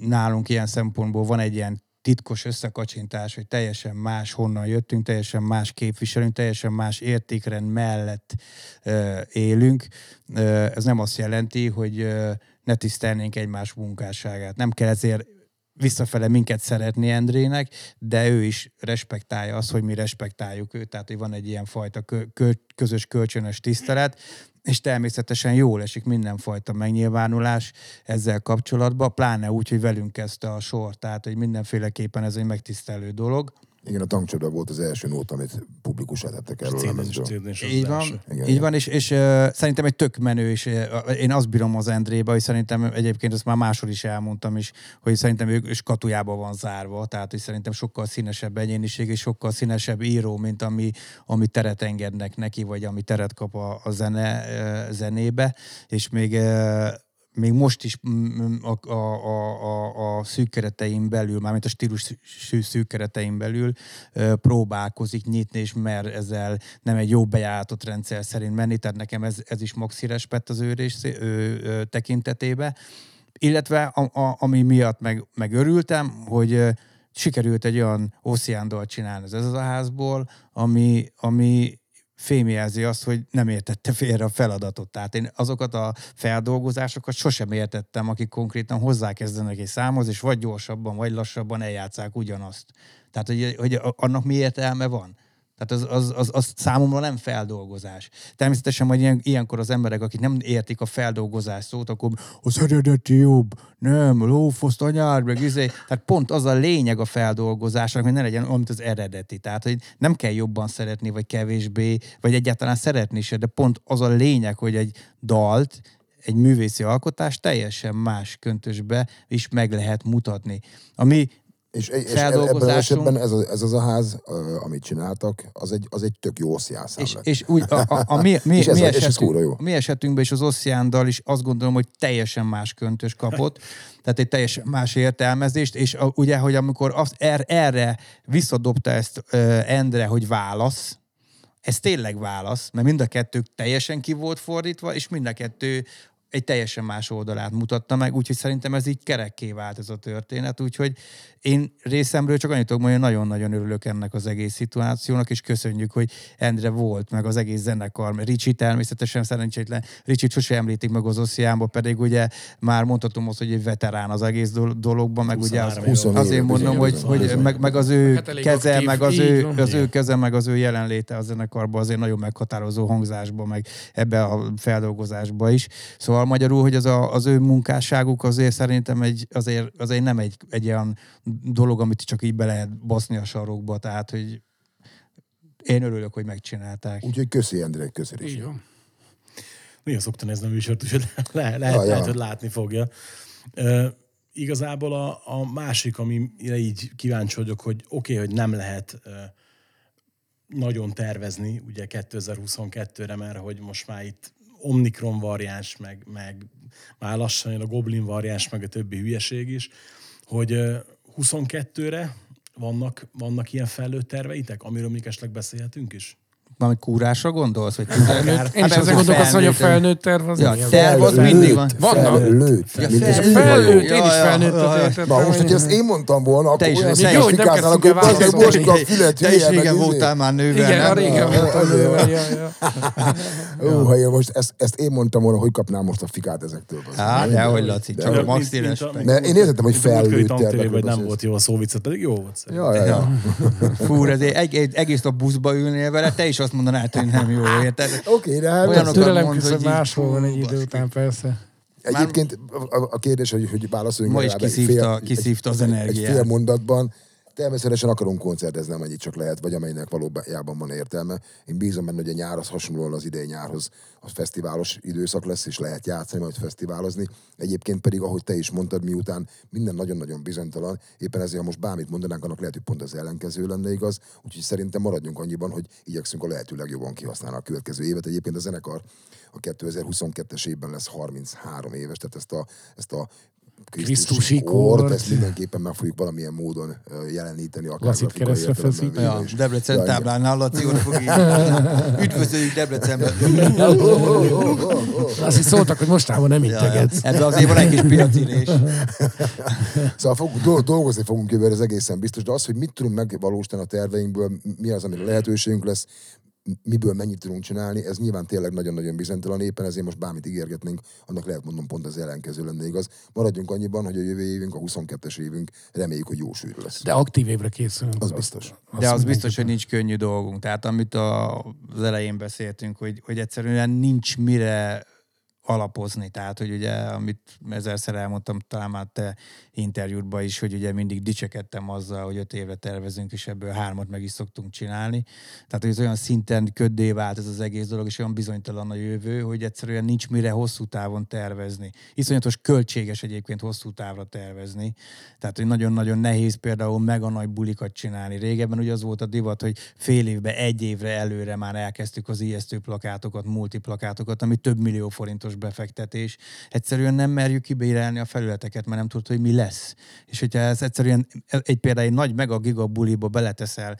nálunk ilyen szempontból van egy ilyen titkos összekacsintás, hogy teljesen más honnan jöttünk, teljesen más képviselünk, teljesen más értékrend mellett élünk. Ez nem azt jelenti, hogy ö, ne tisztelnénk egymás munkásságát. Nem kell ezért visszafele minket szeretni Endrének, de ő is respektálja azt, hogy mi respektáljuk őt, tehát hogy van egy ilyen fajta kö- kö- közös kölcsönös tisztelet, és természetesen jól esik mindenfajta megnyilvánulás ezzel kapcsolatban, pláne úgy, hogy velünk kezdte a sor, tehát hogy mindenféleképpen ez egy megtisztelő dolog. Igen, a tankcsoda volt az első nót, amit publikusá tettek erről is az Így van. Igen, így van, és, és uh, szerintem egy tök menő, és uh, én azt bírom az Endrébe, hogy szerintem egyébként ezt már máshol is elmondtam is, hogy szerintem ő is katujába van zárva, tehát hogy szerintem sokkal színesebb egyéniség, és sokkal színesebb író, mint ami, ami teret engednek neki, vagy ami teret kap a, a zene, uh, zenébe, és még uh, még most is mm, a, a, a, a, a szűk keretein belül, mármint a stílus szű- szűk keretein belül próbálkozik nyitni, és mer ezzel nem egy jó bejáratott rendszer szerint menni, tehát nekem ez, ez is maxi respekt az ő, ő, tekintetébe. Illetve a, a, ami miatt meg, meg örültem, hogy sikerült egy olyan ósziándal csinálni az ez a házból, ami, ami fémjelzi azt, hogy nem értette félre a feladatot. Tehát én azokat a feldolgozásokat sosem értettem, akik konkrétan hozzákezdenek egy számhoz, és vagy gyorsabban, vagy lassabban eljátszák ugyanazt. Tehát, hogy, hogy annak mi értelme van? Tehát az, az, az, az számomra nem feldolgozás. Természetesen majd ilyen, ilyenkor az emberek, akik nem értik a feldolgozás szót, akkor az eredeti jobb, nem, lófoszt anyád, meg izé. Tehát pont az a lényeg a feldolgozásnak, hogy ne legyen olyan, mint az eredeti. Tehát, hogy nem kell jobban szeretni, vagy kevésbé, vagy egyáltalán szeretni se, de pont az a lényeg, hogy egy dalt, egy művészi alkotás teljesen más köntösbe is meg lehet mutatni. Ami És, és ebben az esetben ez, a, ez az a ház, amit csináltak, az egy, az egy tök jó oszjászám És, lett. és úgy, a, a, a mi, mi, És ez mi, esetünk, jó. mi esetünkben is az Ossziándal is azt gondolom, hogy teljesen más köntös kapott, tehát egy teljesen más értelmezést, és a, ugye, hogy amikor az, er, erre visszadobta ezt uh, Endre, hogy válasz, ez tényleg válasz, mert mind a kettő teljesen ki volt fordítva, és mind a kettő egy teljesen más oldalát mutatta meg, úgyhogy szerintem ez így kerekké vált ez a történet, úgyhogy én részemről csak annyit tudok mondani, hogy nagyon-nagyon örülök ennek az egész szituációnak, és köszönjük, hogy Endre volt, meg az egész zenekar, mert Ricsi természetesen szerencsétlen, Ricsit sose említik meg az Osziánba, pedig ugye már mondhatom azt, hogy egy veterán az egész dol- dologban, meg ugye az, 23 éve. azért mondom, hogy, hogy meg, meg, az ő Hát keze, aktív, meg az ő, van. az ő keze, meg az ő jelenléte a zenekarban azért nagyon meghatározó hangzásban, meg ebbe a feldolgozásba is. Szóval magyarul, hogy az, a, az ő munkásságuk azért szerintem egy, azért, azért nem egy, egy olyan dolog, amit csak így be lehet baszni a sarokba, tehát, hogy én örülök, hogy megcsinálták. Úgyhogy köszi, Endre, köszi is. Így van. Nagyon szokta nézni a műsort, úgyhogy le, le, lehet, Ja, lehet, hogy látni fogja. Uh, igazából a, a másik, amire így kíváncsi vagyok, hogy oké, okay, hogy nem lehet uh, nagyon tervezni, ugye 2022-re, mert hogy most már itt Omikron variáns, meg, meg már lassan jön a Goblin variáns, meg a többi hülyeség is, hogy uh, 22-re vannak, vannak ilyen fejlőtt terveitek, amiről még esetleg beszélhetünk is? Valami kúrásra gondolsz? Vagy Felnőtt, én is Hát ezen az gondolkozom, hogy a felnőtt- terv az Ja, az? terv az mindig van. Vannak. Felnőtt. Ja, a felnőtt. Én is felnőtt. Na most, hogyha ezt én mondtam volna, akkor is- olyan is- hogy hogy el bazd meg, válaszolni. Boska, filet, Te is régen voltál már nővel, Igen, a régen ja, nővel, én most ezt, én mondtam volna, hogy kapnám most a fikát ezektől. Á, dehogy, Laci, csak a a- respekt. Mert én értettem, hogy a felnőtt tervekről hogy nem volt jó a szó viccet, pedig jó volt. Ja, ja, ja. Fú, ezért egész nap buszba ülnél vele, te is azt mondanád, hogy nem jó, érted? (laughs) Oké, de hát Olyanok- Türelem küszöb hogy máshol van egy idő után, persze. Egyébként a, a kérdés, hogy, hogy válaszoljunk Ma is legalább egy kiszívta- fél- kiszívta az egy- energiát. Egy fél mondatban. Természetesen akarunk koncertezni, amennyit csak lehet, vagy amelynek valójában van értelme. Én bízom benne, hogy a nyár az hasonlóan az idei nyárhoz a fesztiválos időszak lesz, és lehet játszani, majd fesztiválozni. Egyébként pedig, ahogy te is mondtad, miután minden nagyon-nagyon bizonytalan, éppen ezért, ha most bármit mondanánk, annak lehet, hogy pont az ellenkező lenne igaz. Úgyhogy szerintem maradjunk annyiban, hogy igyekszünk a lehető legjobban kihasználni a következő évet. Egyébként a zenekar a 2022-es évben lesz 33 éves, tehát ezt a, ezt a Krisztusi kort, ezt mindenképpen meg fogjuk valamilyen módon jeleníteni. Akár Lacit keresztre véve Ja. Debrecen Ja, táblánál Laci ott fog. (laughs) Üdvözöljük Debrecenbe. Azt is szóltak, hogy mostában nem Ja, ja. integetsz. Ebben azért van egy kis piacirés. (laughs) Szóval fogunk, do- dolgozni fogunk jövőre, ez egészen biztos, de az, hogy mit tudunk megvalósítani a terveinkből, mi az, amire lehetőségünk lesz, miből mennyit tudunk csinálni, ez nyilván tényleg nagyon-nagyon bizonytalan, éppen ezért most bármit ígérgetnénk, annak lehet mondom pont az ellenkező lenne igaz. Maradjunk annyiban, hogy a jövő évünk, a 22-es évünk reméljük, hogy jó sűrű lesz. De aktív évre készülünk. Az biztos. De az biztos, hogy nincs könnyű dolgunk. Tehát amit a, az elején beszéltünk, hogy, hogy egyszerűen nincs mire alapozni. Tehát, hogy ugye, amit ezerszer elmondtam, talán már te interjútban is, hogy ugye mindig dicsekedtem azzal, hogy öt évre tervezünk, és ebből hármat meg is szoktunk csinálni. Tehát, hogy ez olyan szinten köddé vált ez az egész dolog, és olyan bizonytalan a jövő, hogy egyszerűen nincs mire hosszú távon tervezni. Iszonyatos költséges egyébként hosszú távra tervezni. Tehát, hogy nagyon-nagyon nehéz például mega nagy bulikat csinálni. Régebben ugye az volt a divat, hogy fél évbe, egy évre előre már elkezdtük az ijesztő plakátokat, multiplakátokat, ami több millió forintos befektetés. Egyszerűen nem merjük kibérelni a felületeket, mert nem tudod, hogy mi lesz. És hogyha ez egyszerűen egy például egy nagy mega giga buliba beleteszel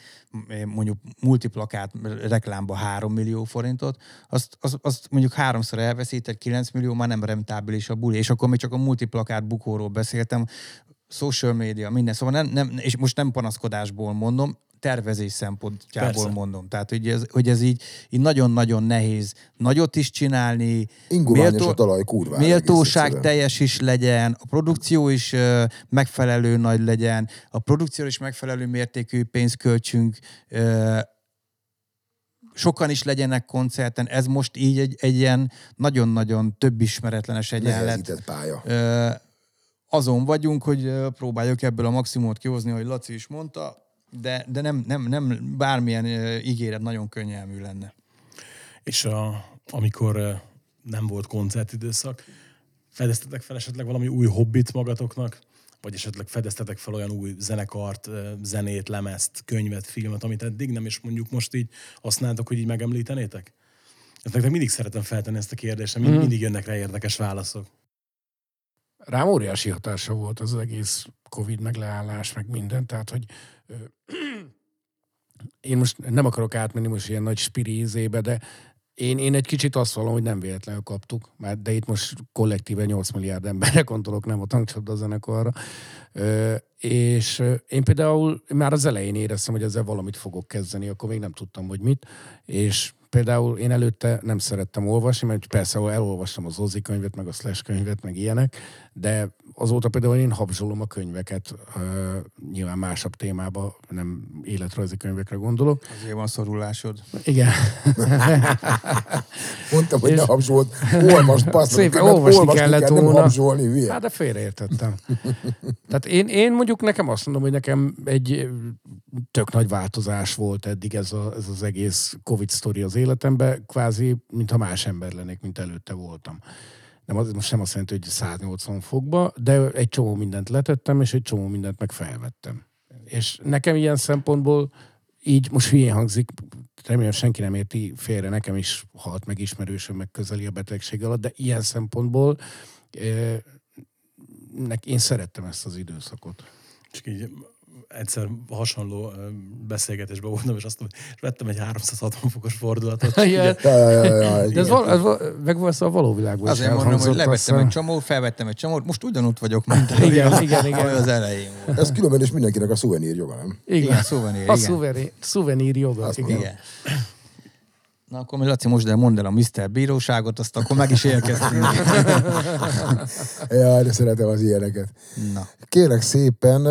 mondjuk multiplakát reklámba 3 millió forintot, azt, azt, azt mondjuk háromszor elveszített, 9 millió, már nem rentábilis a buli. És akkor még csak a multiplakát bukóról beszéltem, social media, minden. Szóval nem, nem, és most nem panaszkodásból mondom, tervezés szempontjából Persze. mondom. Tehát, hogy ez, hogy ez így, így nagyon-nagyon nehéz nagyot is csinálni, Inguványos a talaj, egész méltóság teljes is legyen, a produkció is ö, megfelelő nagy legyen, a produkció is megfelelő mértékű pénzt költsünk, ö, sokan is legyenek koncerten. Ez most így egy, egy ilyen nagyon-nagyon több ismeretlenes egyenlet. Pálya. Ö, azon vagyunk, hogy próbáljuk ebből a maximumot kihozni, ahogy Laci is mondta, de, de nem, nem, nem bármilyen ígéret nagyon könnyelmű lenne. És a, amikor nem volt koncertidőszak, fedeztetek fel esetleg valami új hobbit magatoknak? Vagy esetleg fedeztetek fel olyan új zenekart, zenét, lemezt, könyvet, filmet, amit eddig nem, és mondjuk most így használtok, hogy így megemlítenétek? Ezt nektek mindig szeretem feltenni ezt a kérdést, mert Mhm. mindig jönnek rá érdekes válaszok. Rám óriási hatása volt az egész Covid meg leállás, meg minden, tehát, hogy (clears throat) én most nem akarok átmenni most ilyen nagy spiri ízébe, de én, én egy kicsit azt vallom, hogy nem véletlenül kaptuk, mert de itt most kollektíve 8 milliárd emberre gondolok, nem a tankcsapda zenekarra. Ö, és én például már az elején éreztem, hogy ezzel valamit fogok kezdeni, akkor még nem tudtam, hogy mit, és például én előtte nem szerettem olvasni, mert persze elolvastam az Ozzy könyvet, meg a Slash könyvet, meg ilyenek, de azóta például én habzsolom a könyveket, uh, nyilván másabb témába, nem életrajzi könyvekre gondolok. Azért van szorulásod. Igen. (laughs) Mondtam, hogy És- ne habzsolt. Olvasd, (laughs) basszol. Szépen olvasni olvasni kellett kell, nem volna. habzsolni, hülye. Hát de félreértettem. (laughs) Tehát én, én mondjuk nekem azt mondom, hogy nekem egy tök nagy változás volt eddig ez, a, ez az egész Covid sztori az életemben, kvázi, mintha más ember lennék, mint előtte voltam. Nem, az most nem azt jelenti, hogy 180 fokba, de egy csomó mindent letettem, és egy csomó mindent meg felvettem. És nekem ilyen szempontból így most hülyén hangzik, remélem senki nem érti félre, nekem is halt meg ismerősöm, meg közeli a betegség alatt, de ilyen szempontból eh, én szerettem ezt az időszakot. Csak így egyszer hasonló beszélgetésben voltam, és azt és vettem egy 360 fokos fordulatot. (laughs) Ja, ja, ja, ja, (laughs) De ez, val, ez val, meg valószínűleg a való világban Azért mondom, hogy levettem egy csomót, felvettem egy csomót, most ugyanútt vagyok, mint (laughs) Igen, igen, igen. az elején volt. Ez különben is mindenkinek a szuvenír joga, nem? Igen, Igen, szuvenír, A igen. szuvenír, szuvenír joga. Igen. Igen. Na akkor mi Laci, most de mondd el a Mr. Bíróságot, azt akkor meg is érkeztünk. Ja, de szeretem az ilyeneket. Na. Kérek szépen,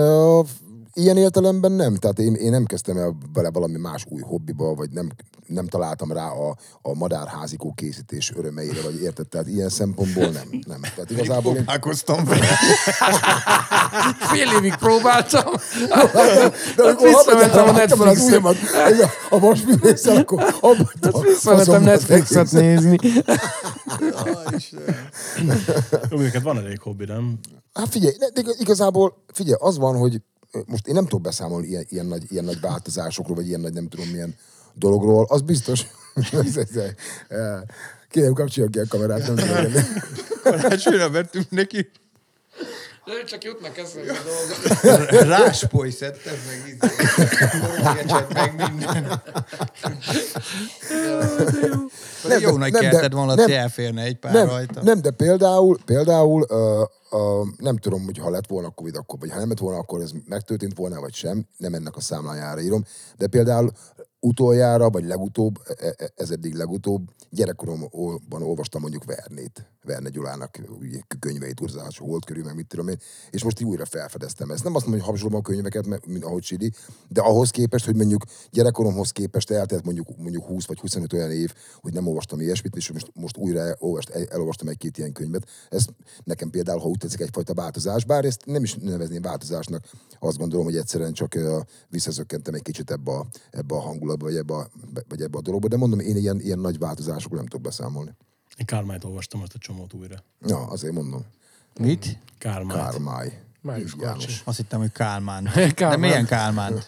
ilyen értelemben nem. Tehát én, én nem kezdtem el bele valami más új hobbiba, vagy nem, nem találtam rá a, a madárházikó készítés örömeire, vagy érted? Tehát ilyen szempontból nem. nem. Tehát igazából én, Próbálkoztam (laughs) vele. Fél évig próbáltam. de amikor visszamentem a hagytam Netflixre. ujjamat a vasművésszel, akkor abba Visszamentem Netflixet nézni. (laughs) Jó, neked van elég hobbi, nem? Hát figyelj, ne, de igazából, figyelj, az van, hogy most én nem tudok beszámolni ilyen, ilyen, nagy, ilyen nagy változásokról, vagy ilyen nagy nem tudom milyen dologról, az biztos. (laughs) Eh, Kérem, kapcsolja ki a kamerát, nem tudom. Karácsonyra vertünk neki. Csak jutnak eszembe a dolgok. (laughs) Ráspoly szedted meg. Forgecset meg minden. Nem, Jó de- nagy nem, de- kerted van, nem- elférne egy pár Nem, rajta. nem, de például, például uh, uh, nem tudom, hogy ha lett volna Covid akkor, vagy ha nem lett volna, akkor ez megtörtént volna, vagy sem, nem ennek a számlájára írom, de például utoljára, vagy legutóbb, e- e- ez eddig legutóbb, gyerekkoromban olvastam mondjuk Vernét, Verne Gyulának könyveit, Urzás, Holt körül, meg mit tudom én, és most így újra felfedeztem ezt. Nem azt mondom, hogy habzsolom a könyveket, mert- mint ahogy Sidi, de ahhoz képest, hogy mondjuk gyerekkoromhoz képest eltelt mondjuk, mondjuk 20 vagy 25 olyan év, hogy nem olvastam ilyesmit, és most, most újra olvast, elolvastam egy-két ilyen könyvet. Ez nekem például, ha úgy tetszik, egyfajta változás, bár ezt nem is nevezném változásnak, azt gondolom, hogy egyszerűen csak visszazökkentem egy kicsit ebbe a, ebbe a hangulatba, vagy ebbe a, vagy ebbe a dologba, de mondom, én ilyen, ilyen nagy változásokról nem tudok beszámolni. Én Kármányt olvastam most a csomót újra. Ja, azért mondom. Mit? Kármányt. Kármály. Május János. Azt hittem, hogy Kálmán. (laughs) Kálmán. De milyen Kálmán?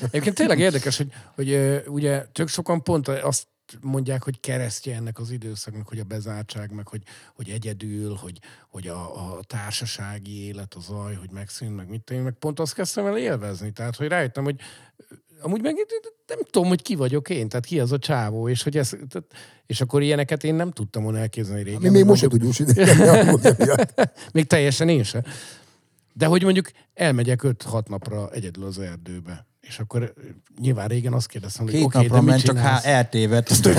Egyébként tényleg érdekes, hogy, hogy ugye tök sokan pont azt mondják, hogy keresztje ennek az időszaknak, hogy a bezártság, meg hogy, hogy egyedül, hogy, hogy a, a társasági élet, a zaj, hogy megszűnt, meg mit én, meg pont azt kezdtem el élvezni. Tehát, hogy rájöttem, hogy amúgy meg nem tudom, hogy ki vagyok én, tehát ki az a csávó, és hogy ez, tehát, és akkor ilyeneket én nem tudtam volna elképzelni régen. Mi még most sem tudjuk. (laughs) Még teljesen én se. De hogy mondjuk elmegyek 5-6 napra egyedül az erdőbe. És akkor nyilván régen azt kérdeztem, hogy oké, napra de mit ment, csak há, eltévedt. Azt (laughs)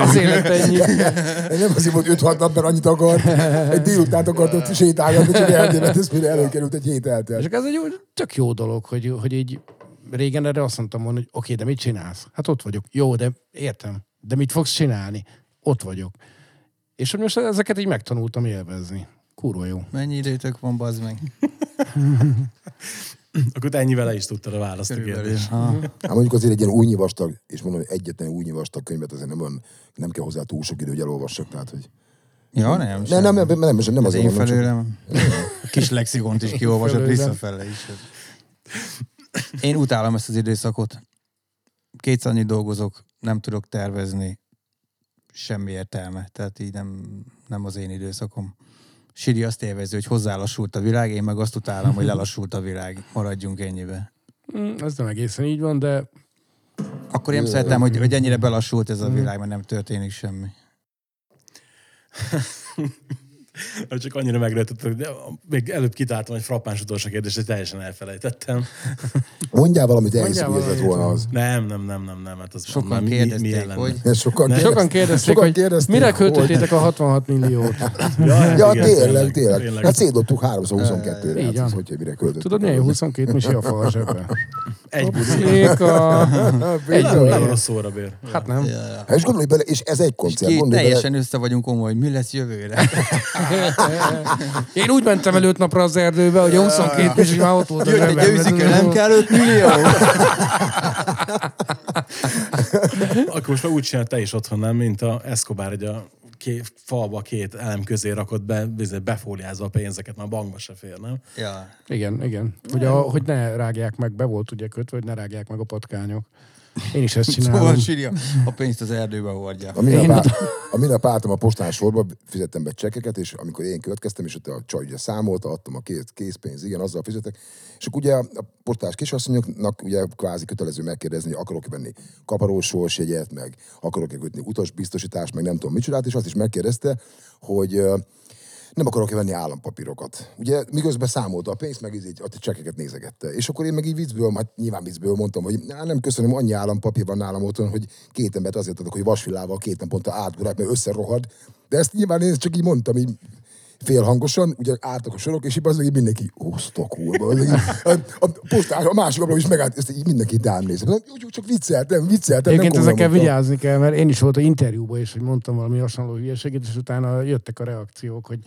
Az ennyi. Nem azért volt 5-6 nap, mert annyit akart. Egy délután akart ott sétálgatni, csak eltévedt, ez mire előkerült egy hét És eltelt. akkor ez egy tök jó dolog, hogy, hogy így régen erre azt mondtam volna, hogy oké, de mit csinálsz? Hát ott vagyok. Jó, de értem. De mit fogsz csinálni? Ott vagyok. És hogy most ezeket így megtanultam élvezni. Kurva jó. Mennyi időtök van, bazd meg? (laughs) (clears throat) Akkor te ennyivel le is tudtad a választ a kérdést. Ha. Hát mondjuk azért egy ilyen újnyi vastag, és mondom, hogy egyetlen újnyi vastag könyvet azért nem, van, nem kell hozzá túl sok idő, hogy elolvassak. Tehát, hogy... Ja, nem. Nem, nem, nem, nem, nem, nem Az azért én felőlem. A kis lexikont is kiolvasott visszafele is. Én utálom ezt az időszakot. Kétszer annyit dolgozok, nem tudok tervezni, semmi értelme. Tehát így nem, nem az én időszakom. Siri azt élvező, hogy hozzálassult a világ, én meg azt utálom, hogy lelassult a világ. Maradjunk ennyibe. Mm, Ez nem egészen így van, de akkor én nem szeretem, hogy, hogy ennyire belassult ez a világ, mert nem történik semmi. (laughs) Csak annyira meglehetett, de még előbb kitáltam egy frappáns utolsó kérdést, és teljesen elfelejtettem. Mondjál valamit, elhiszem, hogy volna az. Nem, nem, nem, nem, nem. Hát az Sokan már mi- mi- kérdezték, milyen lenne? hogy- sokan, Ne. Sokan kérdezték, sokan hogy kérdezték, mire hogy- költöttétek a 66 milliót. (laughs) Ja, hát Ja, igen, tényleg, tényleg. Hát szétdobtuk 322-re. Így Hát hogyha mire költöttük. Tudod, milyen jó 22 misi a zsebben? Egy budi. Széka. (laughs) Egy rossz szóra bér. Hát nem. Hát és gondolj bele, és ez egy koncert. Ki, Gondolj bele, teljesen össze vagyunk komoly, hogy mi lesz jövőre. (laughs) Én úgy mentem előtt napra az erdőbe, hogy a 22 misi már ott volt a Jött egy őzike, nem kell 5 millió? Akkor most már úgy csinál te is otthon, nem? Mint a Escobar, hogy a két, falba két elem közé rakott be, befóliázva a pénzeket, már bankba se fér, nem? Ja. Igen, igen. Hogy, a, hogy ne rágják meg, be volt ugye kötve, hogy ne rágják meg a patkányok. Én is ezt csinálom. Szóval Siri a pénzt az erdőbe hordja. A minap, á, a minap álltam a postán sorba, fizettem be csekeket, és amikor én következtem, és ott a csaj ugye számolta, adtam a két készpénz, igen, azzal fizetek. És akkor ugye a postás kisasszonyoknak ugye kvázi kötelező megkérdezni, hogy akarok venni kaparós sorsjegyet, meg akarok-e kötni utasbiztosítást, meg nem tudom micsodát, és azt is megkérdezte, hogy nem akarok-e venni állampapírokat. Ugye miközben számolta a pénzt, meg így a csekeket nézegette. És akkor én meg így viccből, hát nyilván viccből mondtam, hogy "Á, nem köszönöm, annyi állampapír van nálam otthon, hogy két embert azért adok, hogy vasvillával két naponta átgurák, mert összerohad. De ezt nyilván én csak így mondtam, így félhangosan, ugye álltak a sorok, és az így mindenki, osztok kurva. az így- A, a, postás, a másik ablak is megállt, ezt így mindenki rám Jó, jó, csak vicceltem, vicceltem. Egyébként ezekkel vigyázni kell, mert én is volt a interjúban is, hogy mondtam valami hasonló hülyeséget, és utána jöttek a reakciók, hogy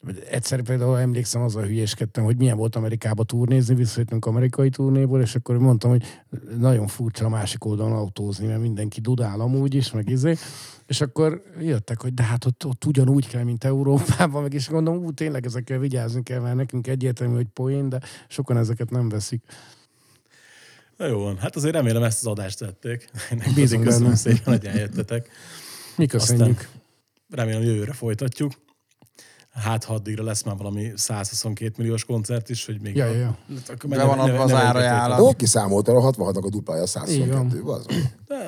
vagy egyszer például emlékszem, azzal hülyéskedtem, hogy milyen volt Amerikába turnézni, visszajöttünk amerikai turnéból, és akkor mondtam, hogy nagyon furcsa a másik oldalon autózni, mert mindenki dudál amúgy is, meg izé. És akkor jöttek, hogy de hát ott, ott ugyanúgy kell, mint Európában, meg is gondolom, ú, tényleg ezekkel vigyázni kell, mert nekünk egyértelmű, hogy poén, de sokan ezeket nem veszik. Na jó van, hát azért remélem ezt az adást tették. Ennek Bízunk köszönöm benne. szépen, hogy eljöttetek. Mi köszönjük. Aztán remélem jövőre folytatjuk. Hát ha addigra lesz már valami 122 milliós koncert is, hogy még... Ja, ja, ja. Akkor Be van adva az árajánlat. Ó, kiszámolta a 66-nak a duplája 122, az.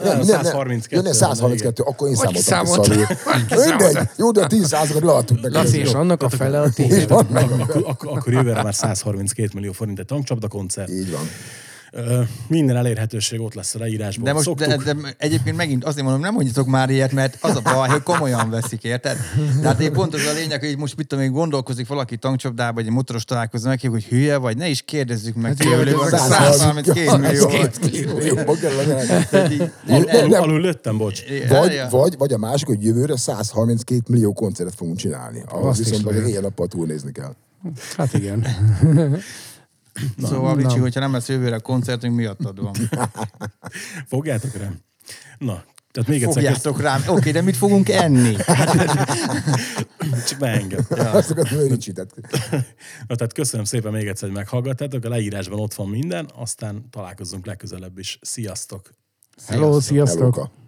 Nem, a 132. Ja, ne, 132, akkor én számoltam ki. (laughs) Mindegy, jó, de a 10 százalékot leadtuk neki. Laci, és annak a fele a tiéd. Így van, Ak- akkor, akkor, akkor jövőre már 132 millió forint egy tankcsapda koncert. így van. Minden elérhetőség ott lesz a leírásban. De most Szoktuk. de, de, egyébként megint azért mondom, nem mondjatok már ilyet, mert az a baj, hogy komolyan veszik, érted? Tehát én pont az a lényeg, hogy most mit tudom, én gondolkozik valaki tankcsapdába, vagy egy motoros találkozó meg, hogy hülye vagy, ne is kérdezzük meg Hát tőlük, hogy hogy 132 millió. Alul, lőttem, bocs. Vagy, vagy, vagy a másik, hogy jövőre 132 millió koncertet fogunk csinálni. Ahhoz viszont azért éjjel-nappal túlnézni kell. Hát igen. (laughs) Szóval, Ricsi, hogyha nem lesz jövőre koncertünk, miattad van. (laughs) Fogjátok rám? Na, tehát még egyszer Fogjátok rám. Oké, de mit fogunk enni? (laughs) csak akartam, hogy Ricsi, tehát Na, tehát köszönöm szépen még egyszer, hogy meghallgattátok. A leírásban ott van minden, aztán találkozunk legközelebb is. Sziasztok! Hello, sziasztok! Helóka.